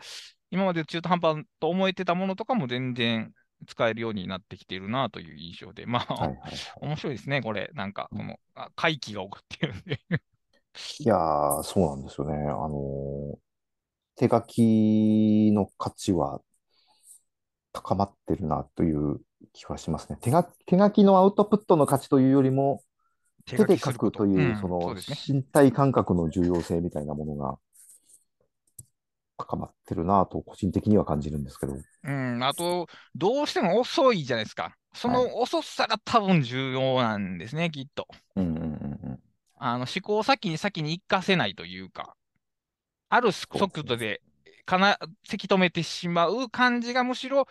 Speaker 1: 今まで中途半端と思えてたものとかも全然使えるようになってきているなという印象で、まあ、はいはいはい、面白いですね、これ。なんか、この、回帰が起こってるんで
Speaker 2: いやー、そうなんですよね。あのー、手書きの価値は高まってるなという気はしますね。手書手書きのアウトプットの価値というよりも、手で書くという、その身体感覚の重要性みたいなものが、高まってるなと、個人的には感じるんですけど。
Speaker 1: うん、あと、どうしても遅いじゃないですか。その遅さが多分重要なんですね、はい、きっと。
Speaker 2: うんうんうん、
Speaker 1: あの、思考を先に先に活かせないというか、ある速度でかな、せき止めてしまう感じがむしろ、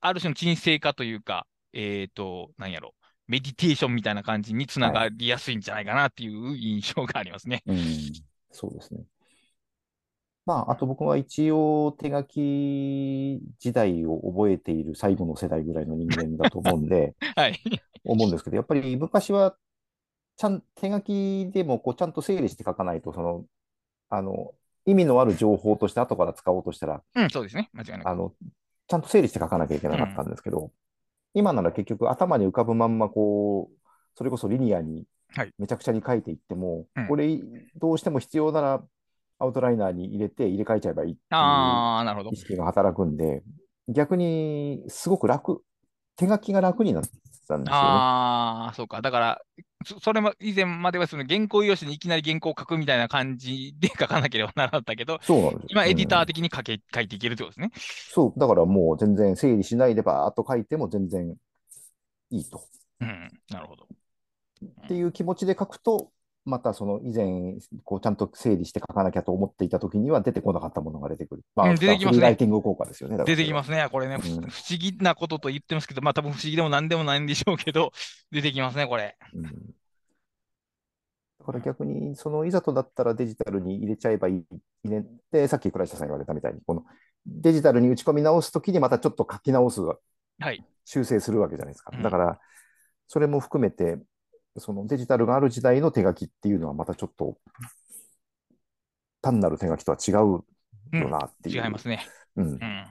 Speaker 1: ある種の沈静化というか、えっ、ー、と、なんやろ、メディテーションみたいな感じにつながりやすいんじゃないかなっていう印象がありますね。
Speaker 2: はい、うん、そうですね。まあ、あと僕は一応手書き時代を覚えている最後の世代ぐらいの人間だと思うんで、
Speaker 1: はい、
Speaker 2: 思うんですけど、やっぱり昔はちゃん手書きでもこうちゃんと整理して書かないと、その、あの、意味のある情報として後から使おうとしたら、
Speaker 1: うん、そうですね。間違いなく。
Speaker 2: あの、ちゃんと整理して書かなきゃいけなかったんですけど、うん、今なら結局頭に浮かぶまんまこう、それこそリニアにめちゃくちゃに書いていっても、はい、これどうしても必要ならアウトライナーに入れて入れ替えちゃえばいいっていう意識が働くんで、逆にすごく楽、手書きが楽になったんですよね。
Speaker 1: ああ、そうか。だから、それも以前まではその原稿用紙にいきなり原稿を書くみたいな感じで書かなければならなかったけど、
Speaker 2: そうなんです
Speaker 1: 今エディター的に書け、書いていけるってことですね。
Speaker 2: そう、だからもう全然整理しないでばーっと書いても全然いいと。
Speaker 1: うん、なるほど。
Speaker 2: っていう気持ちで書くと、またその以前、こうちゃんと整理して書かなきゃと思っていたときには出てこなかったものが出てくる。
Speaker 1: まあ、出てきますね。
Speaker 2: ライティング効果ですよね。
Speaker 1: 出てきますね。これね、うん、不思議なことと言ってますけど、まあ多分不思議でも何でもないんでしょうけど、出てきますね、これ。うん、だ
Speaker 2: から逆に、そのいざとだったらデジタルに入れちゃえばいいね。で、さっき倉下さん言われたみたいに、このデジタルに打ち込み直すときにまたちょっと書き直す、はい、修正するわけじゃないですか。だから、それも含めて、そのデジタルがある時代の手書きっていうのはまたちょっと単なる手書きとは違うよなっていう。
Speaker 1: うん、違いますね。
Speaker 2: うん。うん、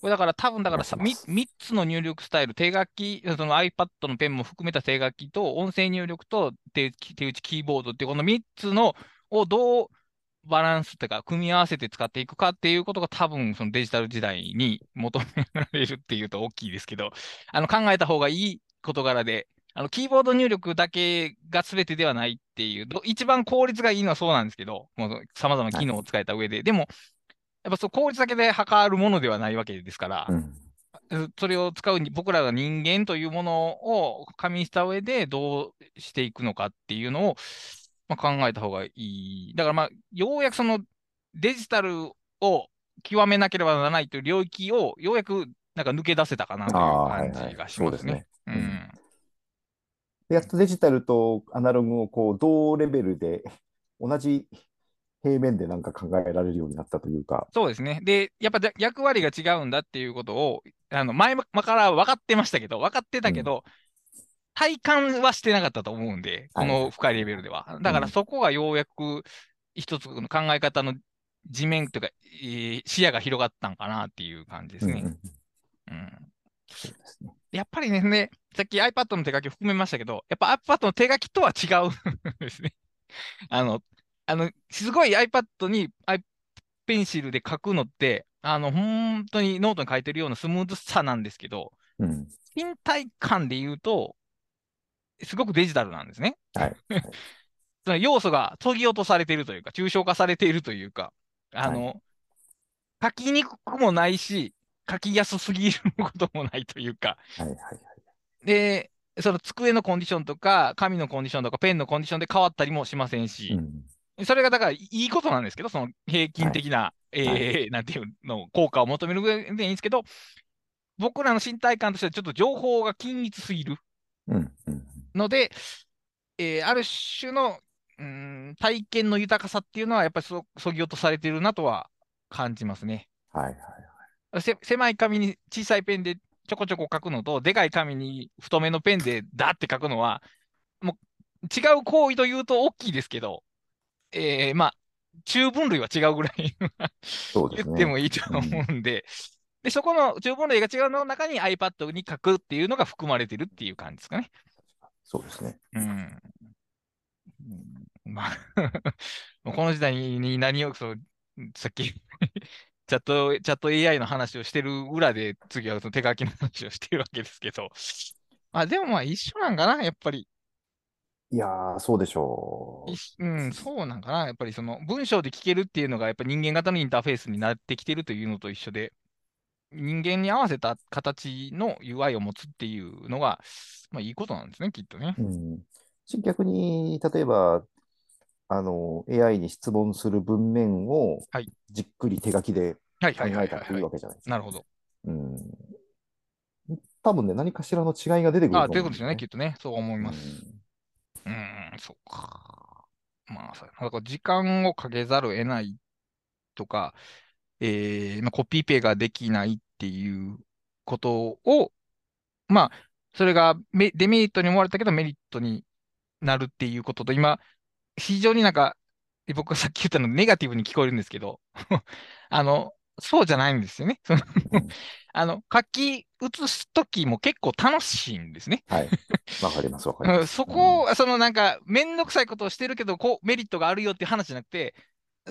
Speaker 1: これだから多分だからさ 3, 3つの入力スタイル、手書き、その iPad のペンも含めた手書きと音声入力と手手打ちキーボードっていうこの3つのをどうバランスっていうか、組み合わせて使っていくかっていうことが多分そのデジタル時代に求められるっていうと大きいですけど、あの考えた方がいい事柄で、あの、キーボード入力だけが全てではないっていう、一番効率がいいのはそうなんですけど、もう様々な機能を使えた上で、はい、でも、やっぱそう効率だけで測るものではないわけですから、うん、それを使うに、僕らが人間というものを加味した上でどうしていくのかっていうのを、まあ、考えた方がいい。だからまあ、ようやくそのデジタルを極めなければならないという領域をようやくなんか抜け出せたかなという感じがしますね。うん
Speaker 2: やっとデジタルとアナログをこう同レベルで、同じ平面でなんか考えられるようになったというか。
Speaker 1: そうですね。で、やっぱ役割が違うんだっていうことを、あの前から分かってましたけど、分かってたけど、うん、体感はしてなかったと思うんで、この深いレベルでは。はい、だからそこがようやく一つの考え方の地面というか、えー、視野が広がったんかなっていう感じですね。うん、うんそうですね。やっぱりね、さっき iPad の手書き含めましたけど、やっぱ iPad の手書きとは違うんですね。あの、あの、すごい iPad にペンシルで書くのって、あの、本当にノートに書いてるようなスムーズさなんですけど、
Speaker 2: うん、
Speaker 1: 身体感で言うと、すごくデジタルなんですね。
Speaker 2: はい。
Speaker 1: その要素が研ぎ落とされているというか、抽象化されているというか、あの、はい、書きにくくもないし、書きやすすぎることもないというか、
Speaker 2: はいはいはい、
Speaker 1: で、その机のコンディションとか、紙のコンディションとか、ペンのコンディションで変わったりもしませんし、うん、それがだからいいことなんですけど、その平均的な、はい、えー、なんていうの、効果を求める上でいいんですけど、僕らの身体感としてはちょっと情報が均一すぎるので、えー、ある種の、うん、体験の豊かさっていうのは、やっぱりそそぎ落とされてるなとは感じますね。
Speaker 2: はいはい
Speaker 1: 狭い紙に小さいペンでちょこちょこ書くのと、でかい紙に太めのペンでダーって書くのは、もう違う行為というと大きいですけど、えー、まあ、中分類は違うぐらい言ってもいいと思うんで、うん、で、そこの中分類が違うの中に iPad に書くっていうのが含まれてるっていう感じですかね。
Speaker 2: そうですね。
Speaker 1: うん。まあ この時代に何をそう、さっきチャット、チャット AI の話をしてる裏で、次はその手書きの話をしてるわけですけど。あ、でもまあ一緒なんかな、やっぱり。
Speaker 2: いやー、そうでしょ
Speaker 1: う。うん、そうなんかな。やっぱりその文章で聞けるっていうのが、やっぱ人間型のインターフェースになってきてるというのと一緒で、人間に合わせた形の UI を持つっていうのが、まあいいことなんですね、きっとね。
Speaker 2: うん、逆に、例えば、あの、AI に質問する文面を、じっくり手書きで考えたっていうわけじゃないですか。
Speaker 1: なるほど。
Speaker 2: うん。多分ね、何かしらの違いが出てくる。あ
Speaker 1: あ、ということですよね、きっとね。そう思います。うん、うん、そうか。まあ、なんか時間をかけざるを得ないとか、えー、まあ、コピーペができないっていうことを、まあ、それがデメリットに思われたけどメリットになるっていうことと、今、非常になんか、僕がさっき言ったのネガティブに聞こえるんですけど、あの、そうじゃないんですよね。あの、書き写すときも結構楽しいんですね。
Speaker 2: はい。わかります、わかります。
Speaker 1: そこ、そのなんか、めんどくさいことをしてるけど、こう、メリットがあるよっていう話じゃなくて、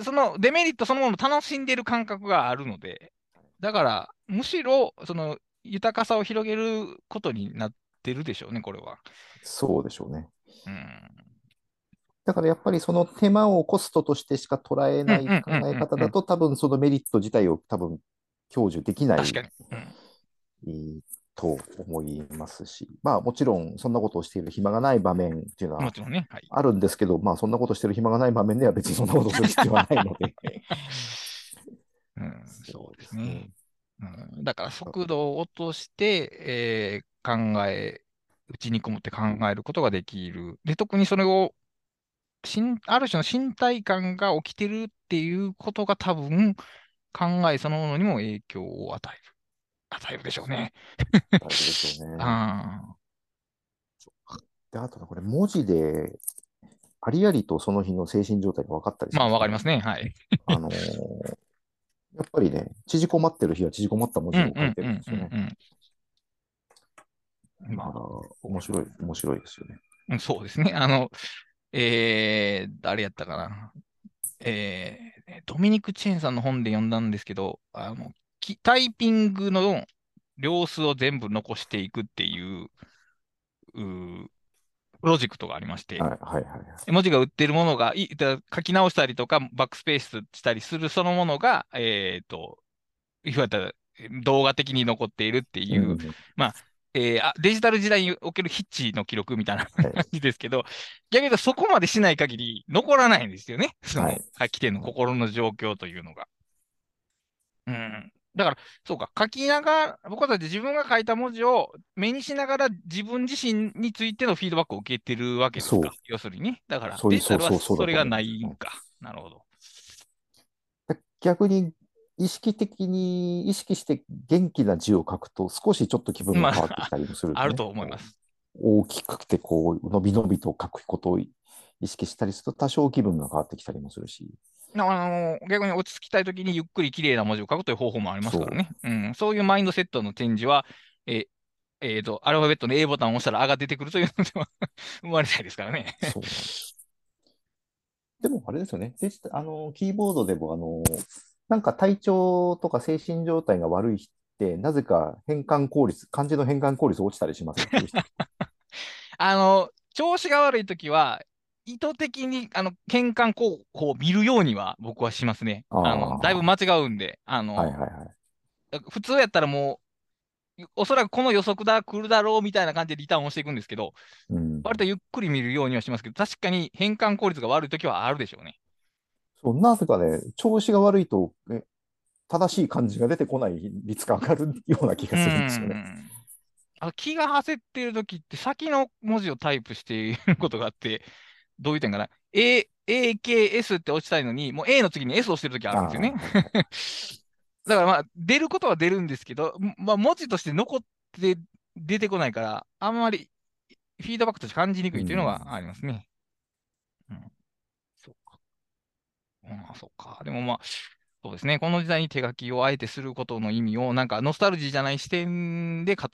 Speaker 1: そのデメリットそのものを楽しんでる感覚があるので、だから、むしろ、その、豊かさを広げることになってるでしょうね、これは。
Speaker 2: そうでしょうね。うん。だからやっぱりその手間をコストとしてしか捉えない考え方だと、多分そのメリット自体を多分享受できない、うん、と思いますし、まあもちろんそんなことをしている暇がない場面っていうのはあるんですけど、ねはい、まあそんなことしている暇がない場面では別にそんなことする必要はないので。
Speaker 1: うん、そうですね。う。ん、だから速度を落として、えー、考え、うちにこもって考えることができる。で、特にそれをある種の身体感が起きてるっていうことが多分、考えそのものにも影響を与える。与えるでしょうね。与えるでしょうね。あ
Speaker 2: で、あとこれ文字で、ありありとその日の精神状態が分かったり
Speaker 1: する、まあ、分かりますね。はい。
Speaker 2: あのー、やっぱりね、縮こまってる日は縮こまった文字を書いてるんですよね。まあ、面白い、面白いですよ
Speaker 1: ね。そうですね。あの、えー、誰やったかな。えー、ドミニク・チェーンさんの本で読んだんですけど、あのタイピングの量数を全部残していくっていううプロジェクトがありまして、
Speaker 2: はいはいはい、
Speaker 1: 文字が売ってるものがい書き直したりとか、バックスペースしたりするそのものが、えっ、ー、と、いわゆる動画的に残っているっていう、うん、まあ、えー、デジタル時代におけるヒッチの記録みたいな感じですけど、はい、逆に言うとそこまでしない限り残らないんですよね。その、書き手の心の状況というのが。うん。だから、そうか、書きながら、僕たち自分が書いた文字を目にしながら自分自身についてのフィードバックを受けてるわけですか。要するに。だから、デジタルはそれがないんか。なるほど。
Speaker 2: 逆に意識的に意識して元気な字を書くと少しちょっと気分が変わってきたりもする、ね
Speaker 1: まあ、あると思います。
Speaker 2: 大きくてこう、伸び伸びと書くことを意識したりすると多少気分が変わってきたりもするし。
Speaker 1: あの逆に落ち着きたいときにゆっくり綺麗な文字を書くという方法もありますからね。そう,、ん、そういうマインドセットのチェンジは、ええーと、アルファベットの A ボタンを押したら「あ」が出てくるというのでは 生まれないですからね。そう
Speaker 2: でもあれですよね。あのキーボードでもあのなんか体調とか精神状態が悪い人って、なぜか変換効率、漢字の変換効率落ちたりします
Speaker 1: あの、調子が悪いときは、意図的にあの変換候補を見るようには僕はしますね。あのだいぶ間違うんで。あの、はいはいはい、普通やったらもう、おそらくこの予測だ、来るだろうみたいな感じでリターンをしていくんですけど、うん、割とゆっくり見るようにはしますけど、確かに変換効率が悪いときはあるでしょうね。
Speaker 2: そうなぜかね、調子が悪いと、ね、正しい漢字が出てこない率が上がるような気がするんですよね。
Speaker 1: あ気が焦っているときって、先の文字をタイプしていることがあって、どういう点かな。A、AKS って落ちたいのに、もう A の次に S をしてるときあるんですよね。だからまあ、出ることは出るんですけど、まあ、文字として残って出てこないから、あんまりフィードバックとして感じにくいというのがありますね。あそうか。でもまあ、そうですね。この時代に手書きをあえてすることの意味を、なんかノスタルジーじゃない視点で語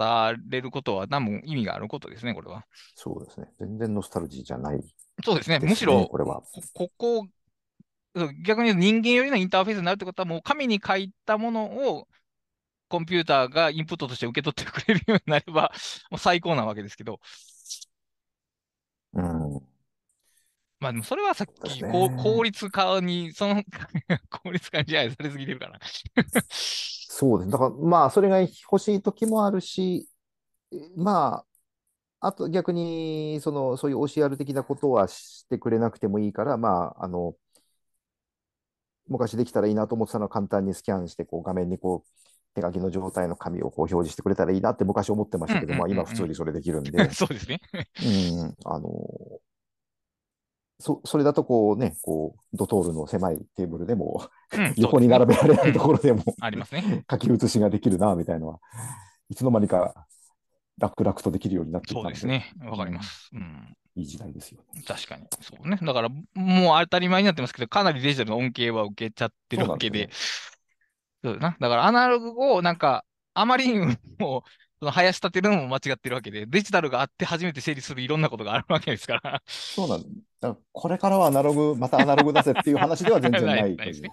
Speaker 1: れることは、多分意味があることですね、これは。
Speaker 2: そうですね。全然ノスタルジーじゃない、ね、
Speaker 1: そうですね。むしろ、これはここ、逆に人間よりのインターフェースになるってことは、もう紙に書いたものをコンピューターがインプットとして受け取ってくれるようになれば、もう最高なわけですけど。
Speaker 2: うん。
Speaker 1: まあでもそれはさっき、ね、効率化に、その 効率化に支配されすぎてるから。
Speaker 2: そうです。だからまあそれが欲しい時もあるし、まあ、あと逆に、その、そういう OCR 的なことはしてくれなくてもいいから、まあ、あの、昔できたらいいなと思ってたのは簡単にスキャンして、こう画面にこう、手書きの状態の紙をこう表示してくれたらいいなって昔思ってましたけど、まあ今普通にそれできるんで。
Speaker 1: そうですね。
Speaker 2: うん、あの、そそれだとこうね、こう、ドトールの狭いテーブルでも、うん、横に並べられないところでも、
Speaker 1: ありますね。
Speaker 2: 書き写しができるな、みたいなのは、いつの間にか楽々とできるようになっていた
Speaker 1: そうですね。わかります。う
Speaker 2: ん。いい時代ですよ、
Speaker 1: ね。確かに。そうね。だから、もう当たり前になってますけど、かなりデジタルの恩恵は受けちゃってるわけで、そうな。だからアナログをなんか、あまりにも、その林立てるのも間違ってるわけで、デジタルがあって初めて整理するいろんなことがあるわけですから。
Speaker 2: そうなんだ。これからはアナログ、またアナログ出せっていう話では全然ない ないですね。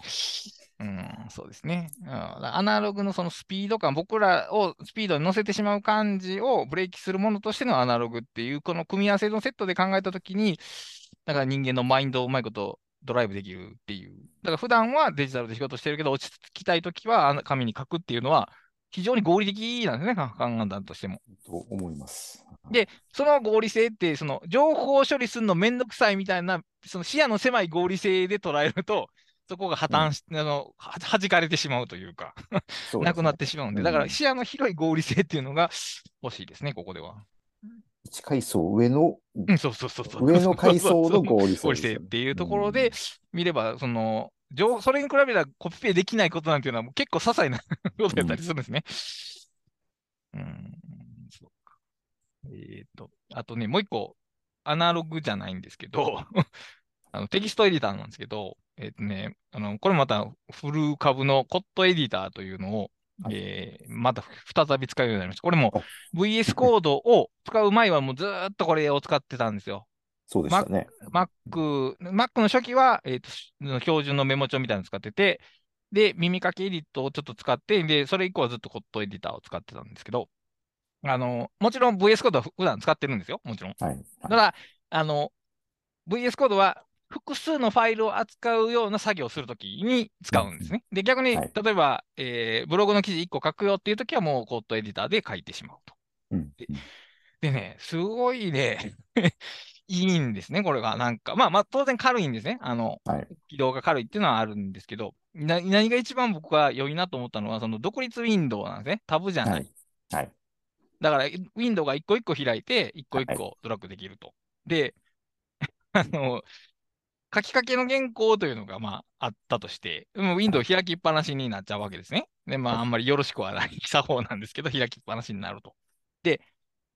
Speaker 1: うん、そうですね、うん。アナログのそのスピード感、僕らをスピードに乗せてしまう感じをブレーキするものとしてのアナログっていう、この組み合わせのセットで考えたときに、だから人間のマインドをうまいことドライブできるっていう。だから普段はデジタルで仕事してるけど、落ち着きたいときは紙に書くっていうのは、非常に合理的なんですね、考えたとしても。
Speaker 2: と思います。
Speaker 1: で、その合理性って、その情報処理するのめんどくさいみたいな、その視野の狭い合理性で捉えると、そこが破綻し、うん、あの、はじかれてしまうというかね、なくなってしまうんで、だから視野の広い合理性っていうのが欲しいですね、ここでは。
Speaker 2: 1階層上の、
Speaker 1: うん、そうそうそうそう。
Speaker 2: 上の階層の合理性、
Speaker 1: 合理性っていうところで見れば、その、それに比べたらコピペできないことなんていうのは結構些細な ことやったりするんですね。うん、うん、そうか。えっ、ー、と、あとね、もう一個、アナログじゃないんですけど あのテキストエディターなんですけど、えっ、ー、とね、あの、これまたフル株のコットエディターというのを、えー、また再び使うようになりました。これも VS コードを使う前はもうずっとこれを使ってたんですよ。
Speaker 2: そうでしたね。
Speaker 1: Mac、Mac の初期は、えーと、標準のメモ帳みたいなの使ってて、で、耳かけエディットをちょっと使って、で、それ以降はずっとコットエディターを使ってたんですけど、あの、もちろん VS コードは普段使ってるんですよ。もちろん。
Speaker 2: はい、はい、
Speaker 1: ただ、あの、VS コードは複数のファイルを扱うような作業をするときに使うんですね。で、逆に、はい、例えば、えー、ブログの記事1個書くよっていうときはもうコードエディターで書いてしまうと。
Speaker 2: うん、
Speaker 1: ででね、すごいね いいんですね、これが。なんか、まあまあ、当然軽いんですね。あの、はい、起動が軽いっていうのはあるんですけど、な何が一番僕が良いなと思ったのは、その独立ウィンドウなんですね。タブじゃない。
Speaker 2: はい。はい、
Speaker 1: だから、ウィンドウが一個一個開いて、一個一個ドラッグできると。はい、で、あの、書きかけの原稿というのが、まあ、あったとして、もィンドウ開きっぱなしになっちゃうわけですね。で、まあ、あんまりよろしくはない 作法なんですけど、開きっぱなしになると。で、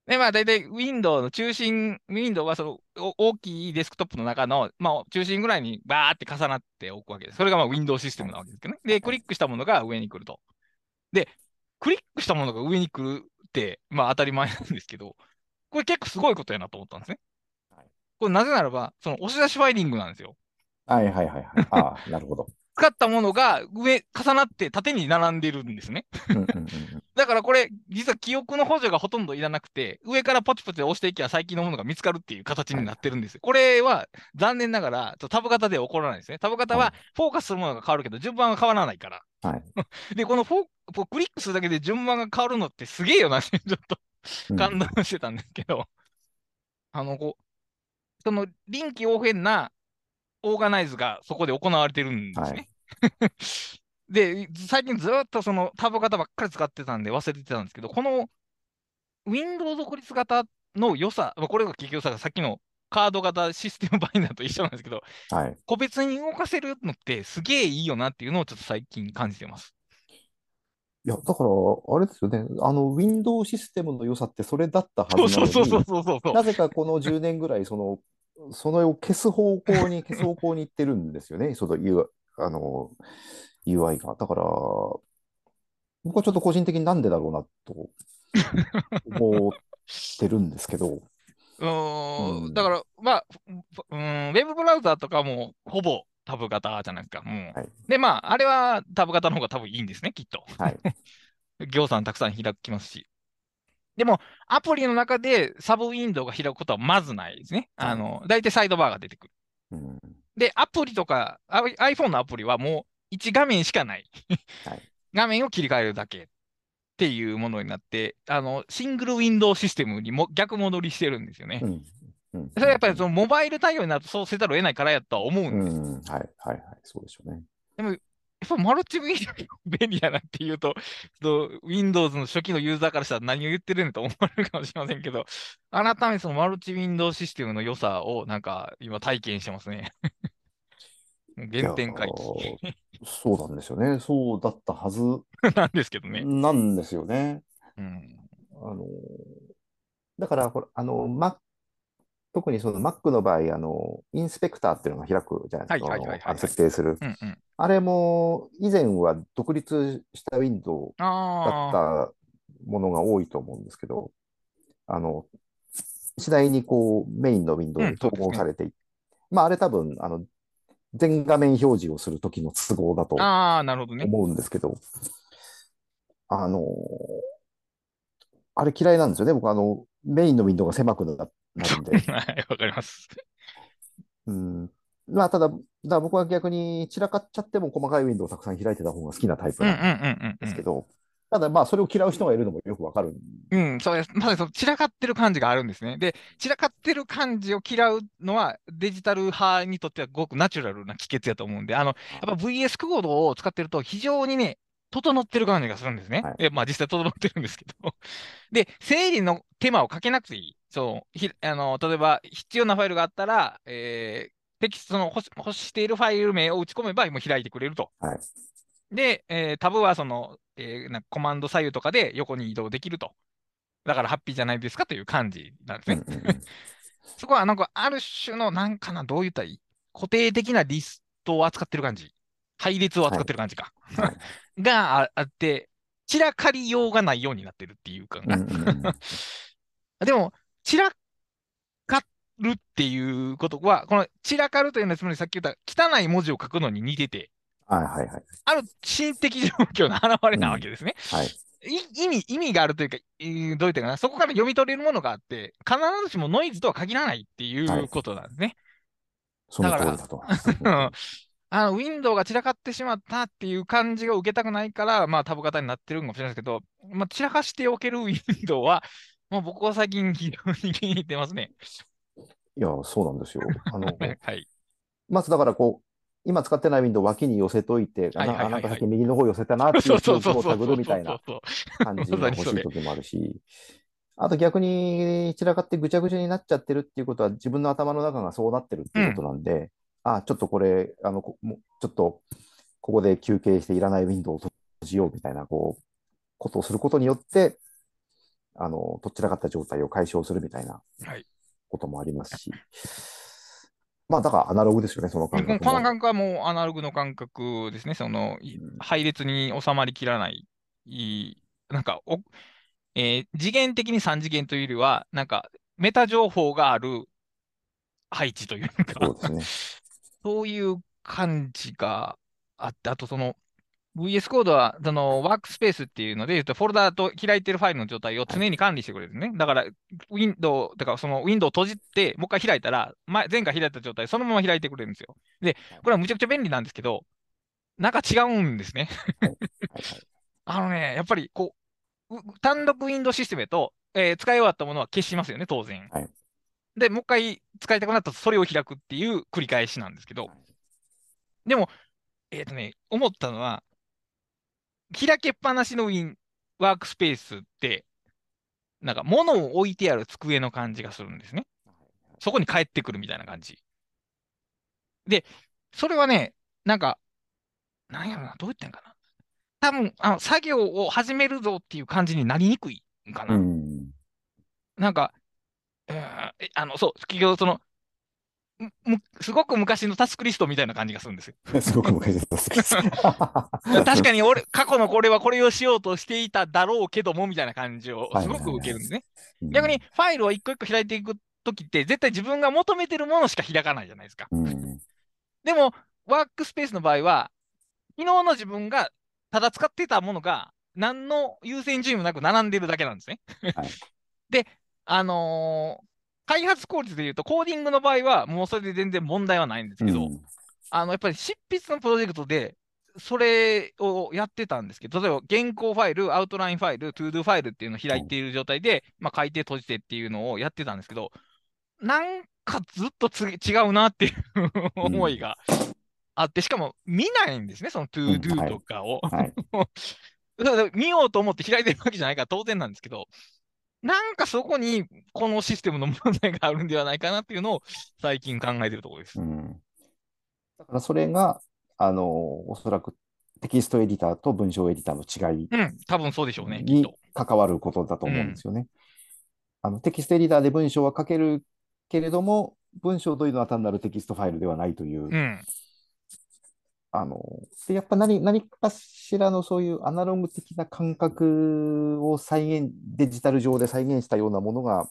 Speaker 1: で、まあ、大体、ウィンドウの中心、ウィンドウはその大きいデスクトップの中の、まあ、中心ぐらいにバーって重なっておくわけです。それがまあ、ウィンドウシステムなわけですけどね。で、クリックしたものが上に来ると。で、クリックしたものが上に来るって、まあ、当たり前なんですけど、これ結構すごいことやなと思ったんですね。これなぜならば、その押し出しファイリングなんですよ。
Speaker 2: はいはいはいはい。ああ、なるほど。
Speaker 1: 使ったものが上、重なって縦に並んでるんですね。だからこれ、実は記憶の補助がほとんどいらなくて、上からポチポチ押していけば最近のものが見つかるっていう形になってるんです。これは残念ながら、タブ型では起こらないですね。タブ型はフォーカスするものが変わるけど、順番が変わらないから。
Speaker 2: はい、
Speaker 1: で、このフォークリックするだけで順番が変わるのってすげえよな、ちょっと感動してたんですけど、うん、あの、こう、その臨機応変なオーガナイズがそこで行われてるんですね。はい、で、最近ずっとそのタブ型ばっかり使ってたんで忘れてたんですけど、この Windows 独立型の良さ、これが結局さ、さっきのカード型システムバインダーと一緒なんですけど、
Speaker 2: はい、
Speaker 1: 個別に動かせるのってすげえいいよなっていうのをちょっと最近感じてます。
Speaker 2: いや、だから、あれですよね、あの、Windows システムの良さってそれだったはずなのに、なぜかこの10年ぐらい、その、そのを消す方向に、消す方向に行ってるんですよね、その U、あの、UI が。だから、僕はちょっと個人的になんでだろうなと思ってるんですけど。
Speaker 1: うん、だから、まあ、うん、ウェブブラウザーとかもほぼタブ型じゃないですか。もう、はい、で、まあ、あれはタブ型の方が多分いいんですね、きっと。
Speaker 2: はい。
Speaker 1: 行さんたくさん開きますし。でも、アプリの中でサブウィンドウが開くことはまずないですね。はい、あの、大体サイドバーが出てくる。
Speaker 2: うん、
Speaker 1: で、アプリとか、iPhone のアプリはもう1画面しかないはい。画面を切り替えるだけっていうものになって、あの、シングルウィンドウシステムにも逆戻りしてるんですよね。うん、それはやっぱりそのモバイル対応になるとそうせざるを得ないからやとは思うんです。うん、
Speaker 2: はい、はい、はい、そうでしょうね。
Speaker 1: でも、っぱマルチウィンドウ便利やなっていうと、Windows の初期のユーザーからしたら何を言ってるんだと思われるかもしれませんけど、改めてそのマルチウィンドウシステムの良さをなんか今体験してますね。原点回帰。
Speaker 2: そうなんですよね。そうだったはず
Speaker 1: なんですけどね。
Speaker 2: なんですよね。うん、あのだからこれあの、Mac 特にその Mac の場合、あの、インスペクターっていうのが開くじゃないですか。設定する。うんうん、あれも、以前は独立したウィンドウだったものが多いと思うんですけど、あの、次第にこう、メインのウィンドウに統合されていって、うん、まあ、あれ多分、あの、全画面表示をするときの都合だと思うんですけど、あの、あれ嫌いなんですよね。僕、あの、メインのウィンドウが狭くなっなるんで。
Speaker 1: はい、わかります。
Speaker 2: うん。まあ、ただ、だ僕は逆に散らかっちゃっても細かいウィンドウをたくさん開いてた方が好きなタイプなんですけど、ただまあ、それを嫌う人がいるのもよくわかる。
Speaker 1: うん、そうです。まず、散らかってる感じがあるんですね。で、散らかってる感じを嫌うのは、デジタル派にとってはごくナチュラルな帰結やと思うんで、あの、やっぱ VS コードを使ってると非常にね、整ってる感じがするんですね。はい、えまあ実際整ってるんですけど。で、整理の手間をかけなくていい。そう、ひあの例えば必要なファイルがあったら、えー、テキストの欲欲しているファイル名を打ち込めばもう開いてくれると。はい、で、えー、タブはその、えー、なコマンド左右とかで横に移動できると。だからハッピーじゃないですかという感じなんですね。そこはなんかある種のなんかな、どう言ったらいい固定的なリストを扱ってる感じ。配列を扱ってる感じか。はい、があって、散らかりようがないようになってるっていうか、でも、散らかるっていうことは、この散らかるというのは、つまりさっき言った汚い文字を書くのに似てて、
Speaker 2: はいはいはい。
Speaker 1: ある心的状況の表れなわけですね。うん、はい。意味、意味があるというか、どういうかな、そこから読み取れるものがあって、必ずしもノイズとは限らないっていうことなんですね。はい、
Speaker 2: その通りだと。
Speaker 1: あの、ウィンドウが散らかってしまったっていう感じが受けたくないから、まあ、タブ型になってるかもしれないですけど、まあ、散らかしておけるウィンドウは、まあ、僕は最近非常に気に入ってますね。
Speaker 2: いや、そうなんですよ。あの、はい。まずだからこう、今使ってないウィンドウ脇に寄せといて、はいはいはいはい、なんか先右の方寄せたなっていう 記憶を探るみたいな感じが欲しい時もあるし、あと逆に散らかってぐちゃぐちゃになっちゃってるっていうことは自分の頭の中がそうなってるっていうことなんで、うん、あ、ちょっとこれ、あの、ちょっとここで休憩していらないウィンドウを閉じようみたいな、こう、ことをすることによって、あの、どちらかった状態を解消するみたいなこともありますし、はい、まあ、だからアナログですよね、その感覚
Speaker 1: この感覚はもうアナログの感覚ですね。その、配列に収まりきらない、いなんかお、えー、次元的に3次元というよりは、なんか、メタ情報がある配置というか。そうですね。そういう感じがあって、あとその、VS コードは、その、ワークスペースっていうので、フォルダーと開いてるファイルの状態を常に管理してくれるね。だから、ウィンドウ、だからそのウィンドウを閉じて、もう一回開いたら、前前回開いた状態、そのまま開いてくれるんですよ。で、これはむちゃくちゃ便利なんですけど、なんか違うんですね。あのね、やっぱり、こう、単独ウィンドウシステムと、えー、使い終わったものは消しますよね、当然。はい、で、もう一回使いたくなったらそれを開くっていう繰り返しなんですけど、でも、えっ、ー、とね、思ったのは、開けっぱなしのウィン、ワークスペースって、なんか物を置いてある机の感じがするんですね。そこに帰ってくるみたいな感じ。で、それはね、なんか、なんやろな、どう言ってんかな。多分、あの、作業を始めるぞっていう感じになりにくいんかな。んなんか、えー、あの、そう、企業、その、すごく昔のタスクリストみたいな感じがするんですよ。
Speaker 2: すごく昔のタスクリスト。
Speaker 1: 確かに俺、過去のこれはこれをしようとしていただろうけども、みたいな感じをすごく受けるんですね。逆にファイルを一個一個開いていくときって、絶対自分が求めてるものしか開かないじゃないですか。うん、でも、ワークスペースの場合は、昨日の自分がただ使ってたものが、何の優先順位もなく並んでるだけなんですね。はい、で、あのー開発効率で言うと、コーディングの場合は、もうそれで全然問題はないんですけど、うん、あの、やっぱり執筆のプロジェクトで、それをやってたんですけど、例えば原稿ファイル、アウトラインファイル、 ToDo ファイルっていうのを開いている状態で、まあ、書いて閉じてっていうのをやってたんですけど、なんかずっと違うなっていう思いがあって、しかも見ないんですね、その ToDo とかを。はい。はい、見ようと思って開いてるわけじゃないから当然なんですけど、なんかそこにこのシステムの問題があるんではないかなっていうのを最近考えてるところです。うん、
Speaker 2: だからそれがあの、おそらくテキストエディターと文章エディターの違い、
Speaker 1: うん、多分そうでしょうね。
Speaker 2: に関わることだと思うんですよね。あのテキストエディターで文章は書けるけれども、文章というのは単なるテキストファイルではないという。うん、あのでやっぱ何何かしらのそういうアナログ的な感覚を再現、デジタル上で再現したようなものが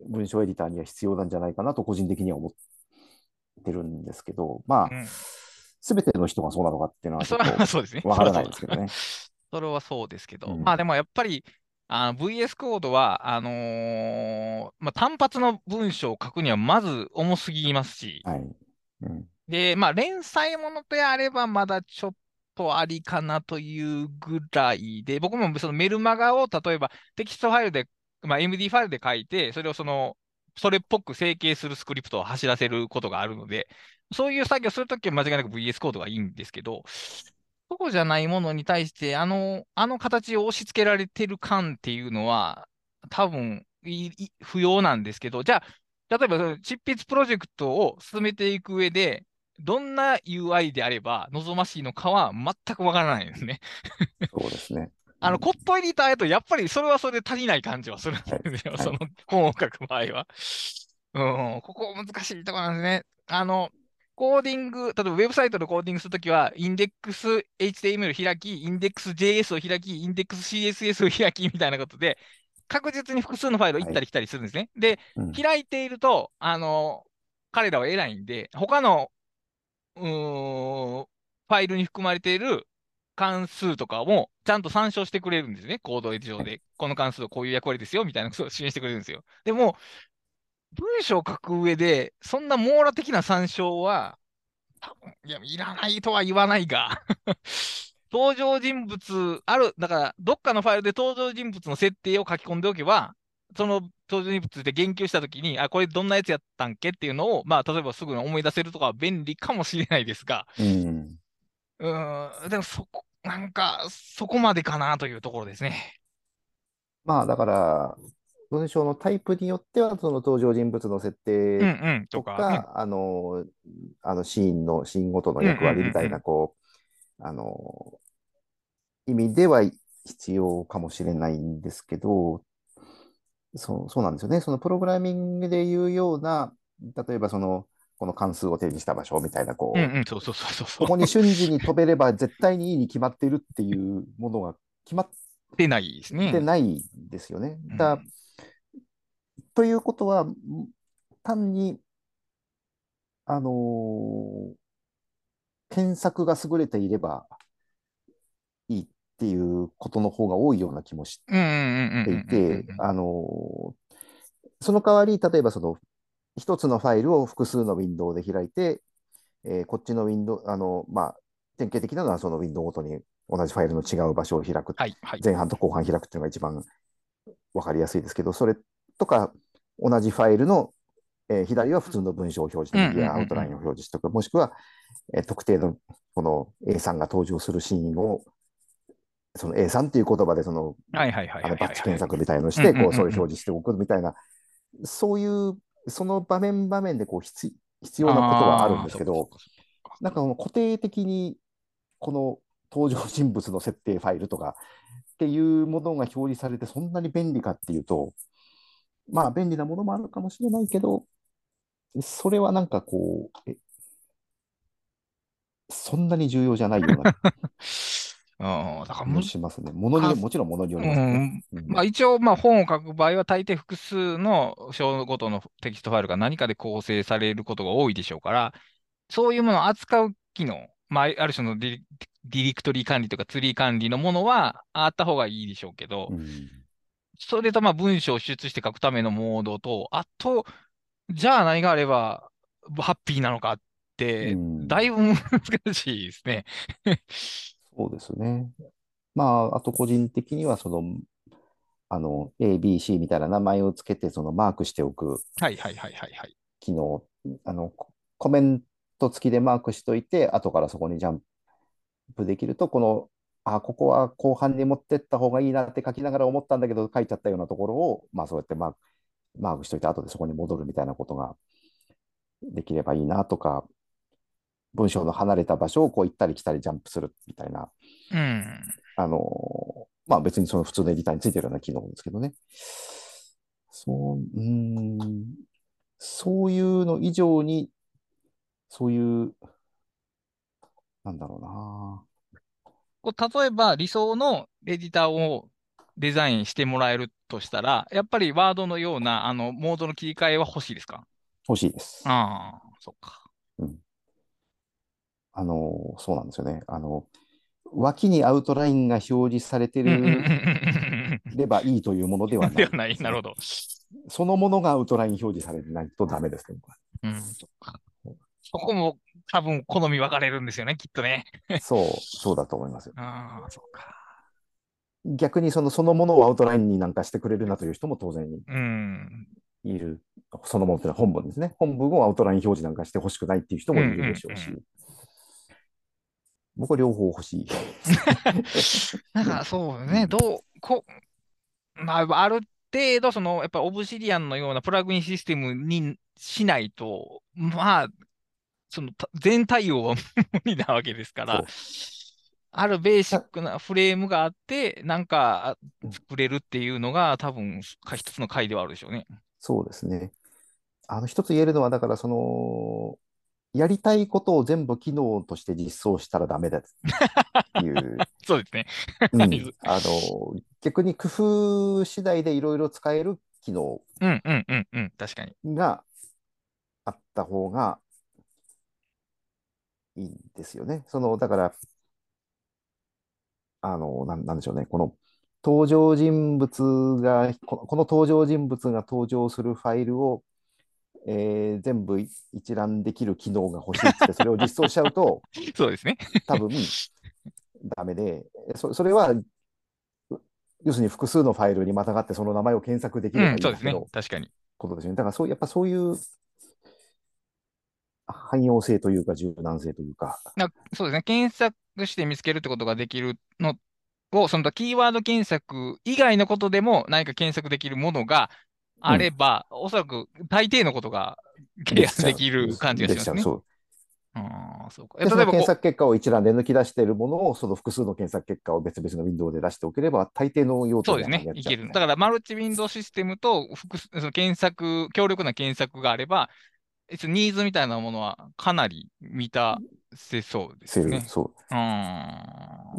Speaker 2: 文章エディターには必要なんじゃないかなと個人的には思ってるんですけど、まあ、うん。すべての人がそうなのかっていうのは、
Speaker 1: それはそうですね。
Speaker 2: わからないですけどね。
Speaker 1: それはそうですけど、うん、まあでもやっぱり、あの VS コードは、あのー、まあ、単発の文章を書くにはまず重すぎますし、はい。うん、で、まあ、連載ものであればまだちょっとありかなというぐらいで、僕もそのメルマガを例えばテキストファイルで、まあ、MD ファイルで書いて、それをその、それっぽく整形するスクリプトを走らせることがあるので、そういう作業するときは間違いなく VS コードがいいんですけど、そうじゃないものに対して、あの、あの形を押し付けられてる感っていうのは、多分不要なんですけど、じゃあ、例えば、執筆プロジェクトを進めていく上で、どんな UI であれば望ましいのかは全くわからないですね。
Speaker 2: そうですね。
Speaker 1: あの、コットエディターやと、やっぱりそれはそれで足りない感じはするんですよ、はい、その本を書く場合は。うん、ここ難しいところなんですね。あの、コーディング、例えばウェブサイトでコーディングするときは、インデックス HTML 開き、インデックス JS を開き、インデックス CSS を開きみたいなことで、確実に複数のファイルを行ったり来たりするんですね。はい、で、うん、開いていると、あの、彼らは偉いんで、他の、うん、ファイルに含まれている関数とかもちゃんと参照してくれるんですね。コード上で。この関数はこういう役割ですよ、みたいなことを示してくれるんですよ。でも、文章を書く上で、そんな網羅的な参照は、多分いや、いらないとは言わないが 登場人物ある、だから、どっかのファイルで登場人物の設定を書き込んでおけば、その登場人物で言及したときに、あ、これどんなやつやったんけっていうのを、まあ、例えばすぐに思い出せるとかは便利かもしれないですが、うん、うん。でもそこ、なんか、そこまでかなというところですね。
Speaker 2: まあ、だから、文章のタイプによっては、その登場人物の設定とか、うんうん。とかあの、あのシーンの、シーンごとの役割みたいな、こう、あの、意味では必要かもしれないんですけど、そう、そうなんですよね。そのプログラミングでいうような、例えばその、この関数を定義した場所みたいな、こう、ここに瞬時に飛べれば絶対にいいに決まっているっていうものが決まって
Speaker 1: ないですね。
Speaker 2: ないですよね。だということは、単に、あのー、検索が優れていればっていうことの方が多いような気もしていて、あの、その代わり、例えばその一つのファイルを複数のウィンドウで開いて、えー、こっちのウィンドウ、あの、まあ、典型的なのはそのウィンドウごとに同じファイルの違う場所を開く、はいはい、前半と後半開くっていうのが一番わかりやすいですけど、それとか、同じファイルの、えー、左は普通の文章を表示右はアウトラインを表示しておく、もしくは、えー、特定のこの A さんが登場するシーンを、その A さんっていう言葉でその、バッチ検索みたいのして、こう、そういう表示しておくみたいな、そういう、その場面場面でこう必必要なことはあるんですけど、なんか固定的にこの登場人物の設定ファイルとかっていうものが表示されてそんなに便利かっていうと、まあ便利なものもあるかもしれないけど、それはなんかこう、えそんなに重要じゃないような
Speaker 1: あだから
Speaker 2: もしますね。ものにもちろんものによりますね。
Speaker 1: うん、まあ、一応、まあ、本を書く場合は、大抵複数の章ごとのテキストファイルが何かで構成されることが多いでしょうから、そういうものを扱う機能、まあ、ある種のディディレクトリ管理とかツリー管理のものはあった方がいいでしょうけど、うんそれとまあ文章を出して書くためのモードと、あと、じゃあ何があればハッピーなのかって、だいぶ難しいですね。
Speaker 2: そうですね。まあ、あと個人的には、その、あの、A、B、C みたいな名前をつけて、そのマークしておく。
Speaker 1: はいはいはいはいはい。
Speaker 2: 機能、あの、コメント付きでマークしといて、後からそこにジャンプできると、この、あ、ここは後半に持ってった方がいいなって書きながら思ったんだけど、書いちゃったようなところを、まあそうやってマーク、マークしといて、後でそこに戻るみたいなことができればいいなとか、文章の離れた場所をこう行ったり来たりジャンプするみたいな、
Speaker 1: うん、
Speaker 2: あの、まあ別にその普通のエディターについてるような機能ですけどね。そう、うん、そういうの以上に、そういう、なんだろうな。
Speaker 1: こう例えば理想のエディターをデザインしてもらえるとしたら、やっぱりワードのようなあのモードの切り替えは欲しいですか？
Speaker 2: 欲しいです。
Speaker 1: ああ、そっか。
Speaker 2: うん。あの、そうなんですよね。あの、脇にアウトラインが表示されてるればいいというものではない、
Speaker 1: ではない。なるほど。
Speaker 2: そのものがアウトライン表示されてないとダメですね。
Speaker 1: うん、そこも多分好み分かれるんですよね、きっとね。
Speaker 2: そう、そうだと思いますよ。
Speaker 1: ああ、そっか。
Speaker 2: 逆にそのそのものをアウトラインになんかしてくれるなという人も当然いる。そのものというのは本文ですね。本文をアウトライン表示なんかしてほしくないっていう人もいるでしょうし。僕は両方欲しい。
Speaker 1: なんかそうね、どう、こまあ、ある程度、その、やっぱオブシディアンのようなプラグインシステムにしないと、まあ、その全対応は無理なわけですから、あるベーシックなフレームがあって、なんか作れるっていうのが、多分一つの回ではあるでしょうね。
Speaker 2: そうですね。あの、一つ言えるのは、だから、その、やりたいことを全部機能として実装したらダメだっていう。
Speaker 1: そうですね。
Speaker 2: うん、あの、逆に工夫次第でいろいろ使える機能があった方がいいんですよね。その、だから、あの、なんなんでしょうね。この登場人物が、この登場人物が登場するファイルを、えー、全部一覧できる機能が欲しいって、それを実装しちゃうと、
Speaker 1: そうですね。
Speaker 2: 多分、ダメで、そそれは、要するに複数のファイルにまたがってその名前を検索できるばいいん
Speaker 1: ですけど、うん、確かに。
Speaker 2: ことですね。だからそう、やっぱそういう汎用性というか柔軟性というか。
Speaker 1: そうですね。検索して見つけるってことができるのを、そのキーワード検索以外のことでも何か検索できるものがあれば、うん、おそらく大抵のことがケアできる感じがしますね。そうあそうか。
Speaker 2: 例えば検索結果を一覧で抜き出しているものを、その複数の検索結果を別々のウィンドウで出しておければ、大抵の用
Speaker 1: 途そうですね。いける。だから、マルチウィンドウシステムと複数その検索、強力な検索があれば、ニーズみたいなものはかなり満たせそうですね。
Speaker 2: そう。うん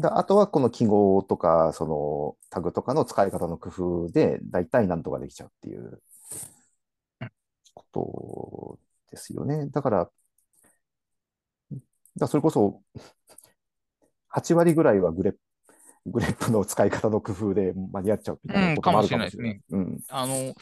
Speaker 2: あとはこの記号とか、そのタグとかの使い方の工夫で、大体なんとかできちゃうっていうことですよね。だから、だそれこそ、8割ぐらいはグレグレップの使い方の工夫で間に合っちゃうみたいなこともあるかもしれないですね。うん、あの、例え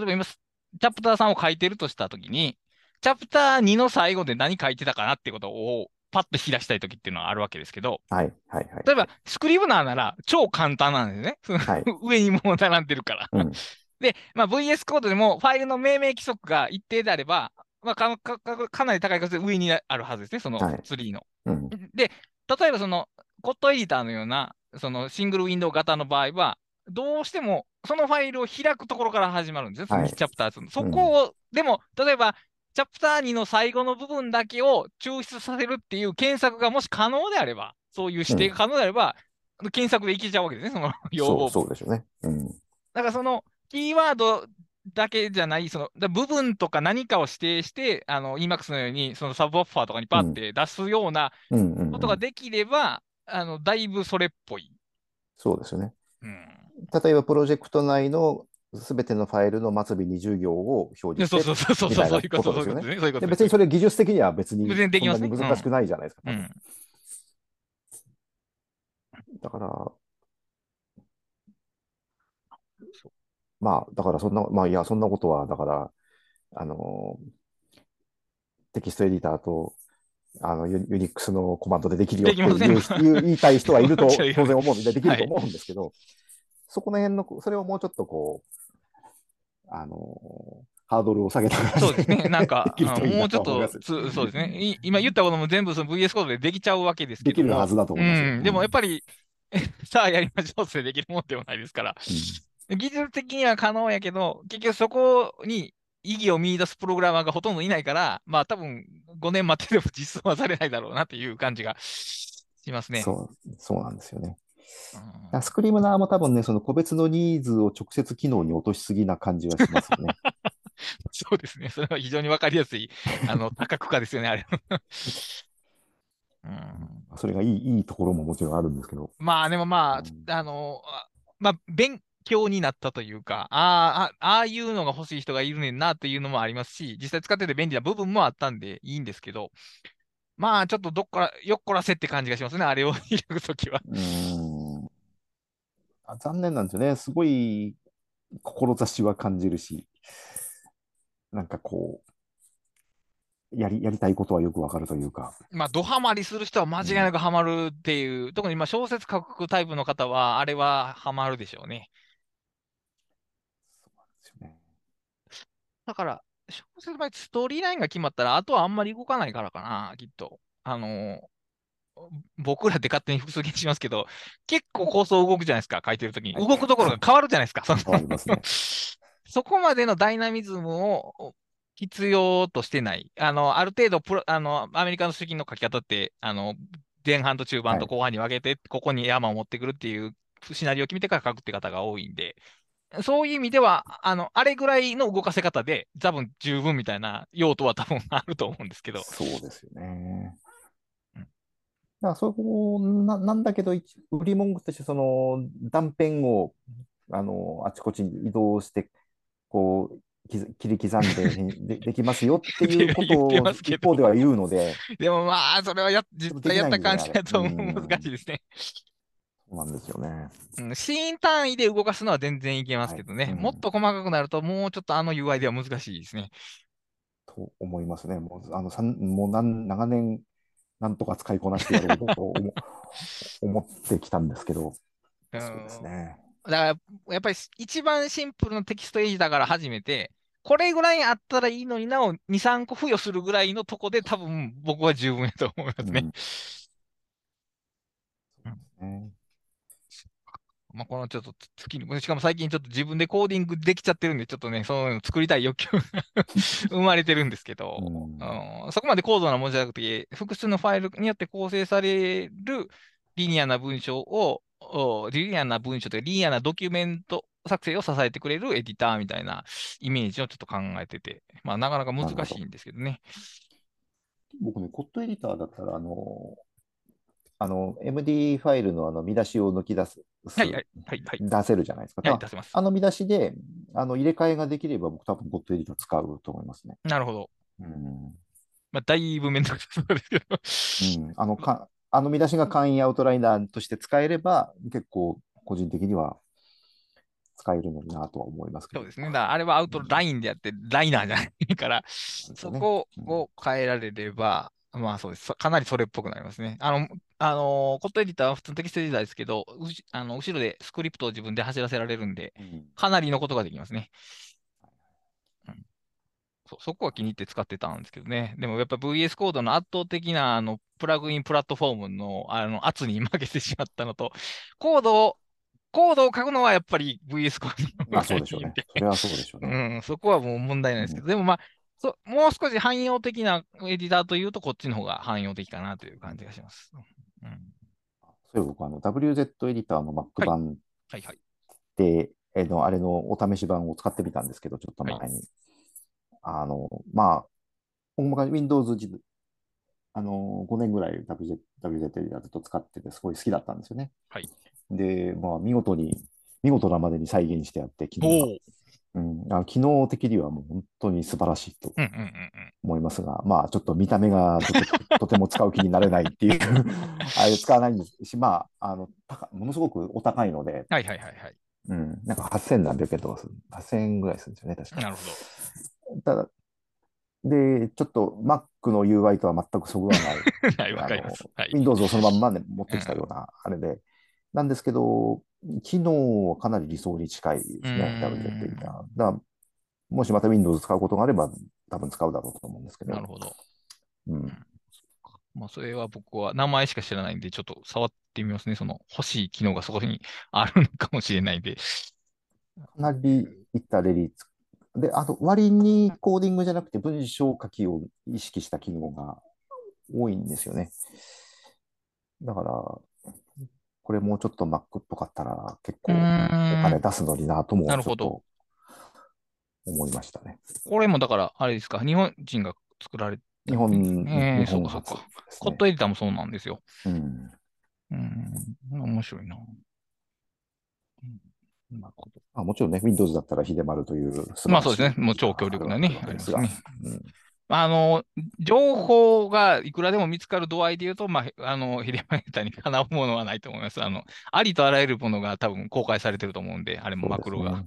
Speaker 1: ば今、チャプターさんを書いてるとしたときに、チャプター2の最後で何書いてたかなってことをパッと引き出したいときっていうのはあるわけですけど、
Speaker 2: はい、はい、はい。
Speaker 1: 例えば、スクリブナーなら超簡単なんですね。はい、上にも並んでるから。うん、で、まあ、VS コードでもファイルの命名規則が一定であれば、まあ、かかかなり高い数で上にあるはずですね、そのツリーの。はいうん、で、例えばそのコットエディターのようなそのシングルウィンドウ型の場合は、どうしてもそのファイルを開くところから始まるんですよ、そのチャプター2の。そこを、うん、でも、例えばチャプター2の最後の部分だけを抽出させるっていう検索がもし可能であれば、そういう指定が可能であれば、うん、検索でいけちゃうわけですね、その
Speaker 2: 用語。そうでしょうね。うん、だ
Speaker 1: からそのキーワードだけじゃない、その部分とか何かを指定して、あの EMAX のようにそのサブオファーとかにパッて出すようなことができれば、あのだいぶそれっぽい。
Speaker 2: そうですよね。うん、例えばプロジェクト内のすべてのファイルの末尾20行を表示して
Speaker 1: そうそうそうそう、そういうことですよ
Speaker 2: ね。別にそれ技術的には別にに難しくないじゃないですか。だから、まあ、だからそんな、まあ、いや、そんなことは、だから、あの、テキストエディターと、あのユ、ユニックスのコマンドでできるよっていう言いたい人はいると 当然思うんで、できると思うんですけど、はい、そこの辺の、それをもうちょっとこう、あの、ハードルを下げた
Speaker 1: そうですね。なんか、もうちょっとつ、そうですね。今言ったことも全部その VS コードでできちゃうわけですけど
Speaker 2: できるはずだと思います。
Speaker 1: うん、でもやっぱり、さあやりましょうってできるもんでもないですから。うん、技術的には可能やけど、結局そこに意義を見出すプログラマーがほとんどいないから、まあ多分5年待ってでも実装はされないだろうなという感じがしますね。
Speaker 2: そう、そうなんですよね。うん、スクリームナーも多分ね、その個別のニーズを直接機能に落としすぎな感じはしますよね。
Speaker 1: そうですね。それは非常にわかりやすい、あの、多角化ですよね、あれ。
Speaker 2: うん、それがいいいいところももちろんあるんですけど。
Speaker 1: まあでもまあ、うん、あの、まあ、勉強になったというか、ああ、ああいうのが欲しい人がいるねんなというのもありますし、実際使ってて便利な部分もあったんでいいんですけど、まあちょっとどっから、よっこらせって感じがしますね、あれを開くときは。
Speaker 2: うん残念なんですよね。すごい志は感じるし、なんかこう、やりやりたいことはよくわかるというか。
Speaker 1: まあ、ドハマりする人は間違いなくハマるっていう、うん、特にまあ小説書くタイプの方は、あれはハマるでしょうね。だから、小説の場合、ストーリーラインが決まったら、あとはあんまり動かないからかな、きっと。あのー、僕らで勝手に複数形しますけど、結構構想動くじゃないですか、書いてるときに。動くところが変わるじゃないですか、そこまでのダイナミズムを必要としてない。あの、ある程度プロ、あの、アメリカの主金の書き方って、あの、前半と中盤と後半に分けて、はい、ここに山を持ってくるっていうシナリオを決めてから書くって方が多いんで、そういう意味では、あの、あれぐらいの動かせ方で、多分十分みたいな用途は多分あると思うんですけど。
Speaker 2: そうですよね。だからそこななんだけど、売り文句としてその断片をあのあちこちに移動して、こう切り刻んで でできますよっていうことを一方では言うので。
Speaker 1: でもまあ、それはや実際やった感じだと難しいですね。
Speaker 2: そうなんですよね。
Speaker 1: うん、シーン単位で動かすのは全然いけますけどね、はいうん、もっと細かくなると、もうちょっとあの UI では難しいですね。
Speaker 2: と思いますね。もうあのもう何長年、なんとか使いこなしてやろうと思 思ってきたんですけど、そうですね。
Speaker 1: だから、やっぱり一番シンプルなテキストエイジだから初めて、これぐらいあったらいいのになお2、3個付与するぐらいのとこで多分僕は十分やと思いますね。うん、うんまあ、このちょっと月に、しかも最近ちょっと自分でコーディングできちゃってるんで、ちょっとね、そういうの作りたい欲求が 生まれてるんですけど、うん、そこまで高度なものじゃなくて、複数のファイルによって構成されるリニアな文章を、リニアな文章というか、リニアなドキュメント作成を支えてくれるエディターみたいなイメージをちょっと考えてて、まあ、なかなか難しいんですけどね。
Speaker 2: 僕ね、コットエディターだったら、あの、あの、MD ファイルのあの見出しを抜き出す、
Speaker 1: はいはいはいはい、
Speaker 2: 出せるじゃないですか。
Speaker 1: はい、出せます。
Speaker 2: あの見出しであの入れ替えができれば、僕多分ボットエディター使うと思いますね。
Speaker 1: なるほど。
Speaker 2: うん、
Speaker 1: まあ、だいぶ面倒くさそうですけ
Speaker 2: ど。うん、あのかあの見出しが簡易アウトライナーとして使えれば、結構個人的には使えるのになとは思いますけ
Speaker 1: ど。そうですね。だあれはアウトラインでやって、ライナーじゃないから、そこを変えられれば、まあそうです。かなりそれっぽくなりますね。あの、あのコットエディターは普通のテキストエディターですけど、あの後ろでスクリプトを自分で走らせられるんで、かなりのことができますね。うんそそこは気に入って使ってたんですけどね。でもやっぱ VS コードの圧倒的なあのプラグインプラットフォームのあの圧に負けてしまったのと、コードをコードを書くのはやっぱり VS コー
Speaker 2: ドのまあそうでしょうね。それはそうでしょう
Speaker 1: ね。うん、そこはもう問題ないですけど、うん、でもまあ、そもう少し汎用的なエディターというと、こっちの方が汎用的かなという感じがします。うん、
Speaker 2: そういえば僕あの、WZ エディターの Mac 版
Speaker 1: はいはいはい、
Speaker 2: で、えの、あれのお試し版を使ってみたんですけど、ちょっと前に。はい、あの、まあ、僕 Windows あの、5年ぐらい WZ, WZ エディターずっと使ってて、すごい好きだったんですよね。
Speaker 1: はい。
Speaker 2: で、まあ、見事に、見事なまでに再現してやって、昨日うん、あ機能的にはもう本当に素晴らしいと思いますが、まあちょっと見た目がととても使う気になれないっていう あれ使わないんですし、まあ、あのものすごくお高いので、
Speaker 1: はいはいはいはい、
Speaker 2: うん。なんか8000何百円とかする。8000円ぐらいするんですよね、確か
Speaker 1: なるほ
Speaker 2: ど。ただ、で、ちょっと Mac の UI とは全くそぐわない。
Speaker 1: はい、わかります。
Speaker 2: はい、Windows をそのまんまね、持ってきたような、あれで。なんですけど、機能はかなり理想に近いですね、WZ 的には。だもしまた Windows 使うことがあれば、多分使うだろうと思うんですけど。
Speaker 1: なるほど。
Speaker 2: うん。
Speaker 1: まあ、それは僕は名前しか知らないんで、ちょっと触ってみますね。その欲しい機能がそこにあるのかもしれないんで。
Speaker 2: かなりいったレリで、あと割にコーディングじゃなくて文章書きを意識した機能が多いんですよね。だから、これもうちょっと Mac っぽかったら結構お金出すのになともちょっと思いましたね。
Speaker 1: これもだから、あれですか、日本人が作られて
Speaker 2: 日本、
Speaker 1: えー、そうかそうか。コットエディターもそうなんですよ。
Speaker 2: うん。
Speaker 1: うん、面白いな。
Speaker 2: なるほど。あもちろんね、Windows だったら秀丸という。
Speaker 1: まあそうですね。もう超強力なね。ありますね。うんあの、情報がいくらでも見つかる度合いで言うと、まあ、あの、秀丸ネタにかなうものはないと思います。あの、ありとあらゆるものが多分公開されてると思うんで、あれもマクロが。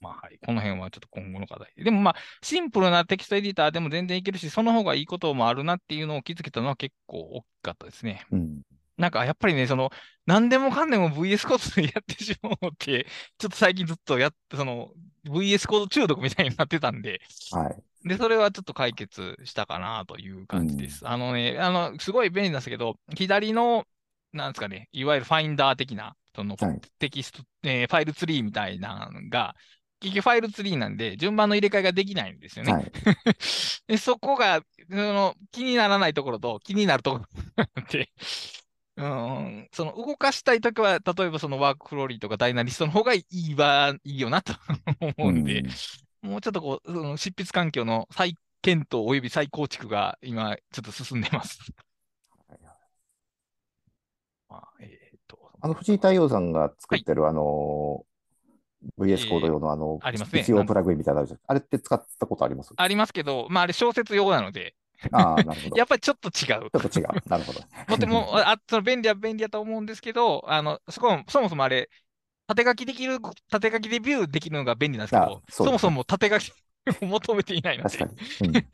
Speaker 1: まあはい。この辺はちょっと今後の課題。でもまあ、シンプルなテキストエディターでも全然いけるし、その方がいいこともあるなっていうのを気づけたのは結構大きかったですね。
Speaker 2: うん
Speaker 1: なんかやっぱりね、その、何でもかんでも VS コードでやってしまうのって、ちょっと最近ずっとやって、その、VS コード中毒みたいになってたんで、
Speaker 2: はい。
Speaker 1: で、それはちょっと解決したかなという感じです。うん、あのね、あの、すごい便利なんですけど、左の、なんですかね、いわゆるファインダー的な、その、テキスト、えー、ファイルツリーみたいなのが、結局ファイルツリーなんで、順番の入れ替えができないんですよね。はい、でそこが、その、気にならないところと気になるところって、うん、その動かしたいときは、例えばそのワークフローリーとかダイナリストの方がいいわ、いいよなと思うんで、うん、もうちょっとこう、その執筆環境の再検討及び再構築が今、ちょっと進んでます。
Speaker 2: まあ、えー、っと。あの、藤井太陽さんが作ってる、はい、あの、VS コード用のあの、
Speaker 1: ありますね。
Speaker 2: 必要プラグインみたいなのあれって使ったことあります？
Speaker 1: ありますけど、まああれ小説用なので、
Speaker 2: ああ、なるほど。
Speaker 1: やっぱりちょっと違う。ち
Speaker 2: ょっと違う。なるほど。
Speaker 1: もても、あその便利は便利だと思うんですけど、あの、そこも、そもそもあれ、縦書きできる、縦書きでビューできるのが便利なんですけど、そそもそも縦書きを求めていないので。確かに。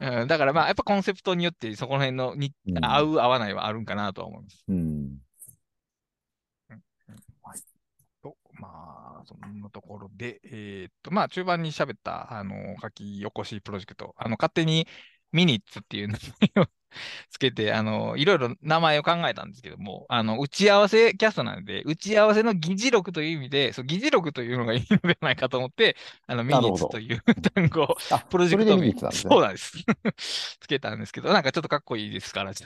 Speaker 1: うん、だからまあ、やっぱコンセプトによってそこら辺のに、うん、合う合わないはあるんかなとは思います。
Speaker 2: うん。
Speaker 1: まあ、そんなところで、えー、っと、まあ、中盤に喋った、あの、書き起こしプロジェクト、あの、勝手にミニッツっていう名前を つけて、あの、いろいろ名前を考えたんですけども、あの、打ち合わせキャストなので、打ち合わせの議事録という意味で、そう議事録というのがいいのではないかと思って、あの、ミニッツという単語を、プロジェクト
Speaker 2: 名、
Speaker 1: そうなんです。つけたんですけど、なんかちょっとかっこいいですから、そ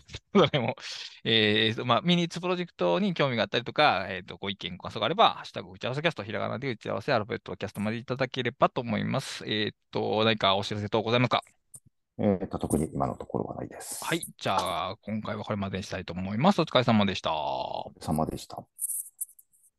Speaker 1: れも、えー、まあ、ミニッツプロジェクトに興味があったりとか、えっ、ー、と、ご意見、ご感想があれば、ハッシュタグ打ち合わせキャスト、ひらがなで打ち合わせ、アルファベットキャストまでいただければと思います。えっ、ー、と、何かお知らせ等ございますか？
Speaker 2: えっ、ー、と、特に今のところはないです。
Speaker 1: はい。じゃあ、今回はこれまでにしたいと思います。お疲れ様でした。お
Speaker 2: 疲れ様でした。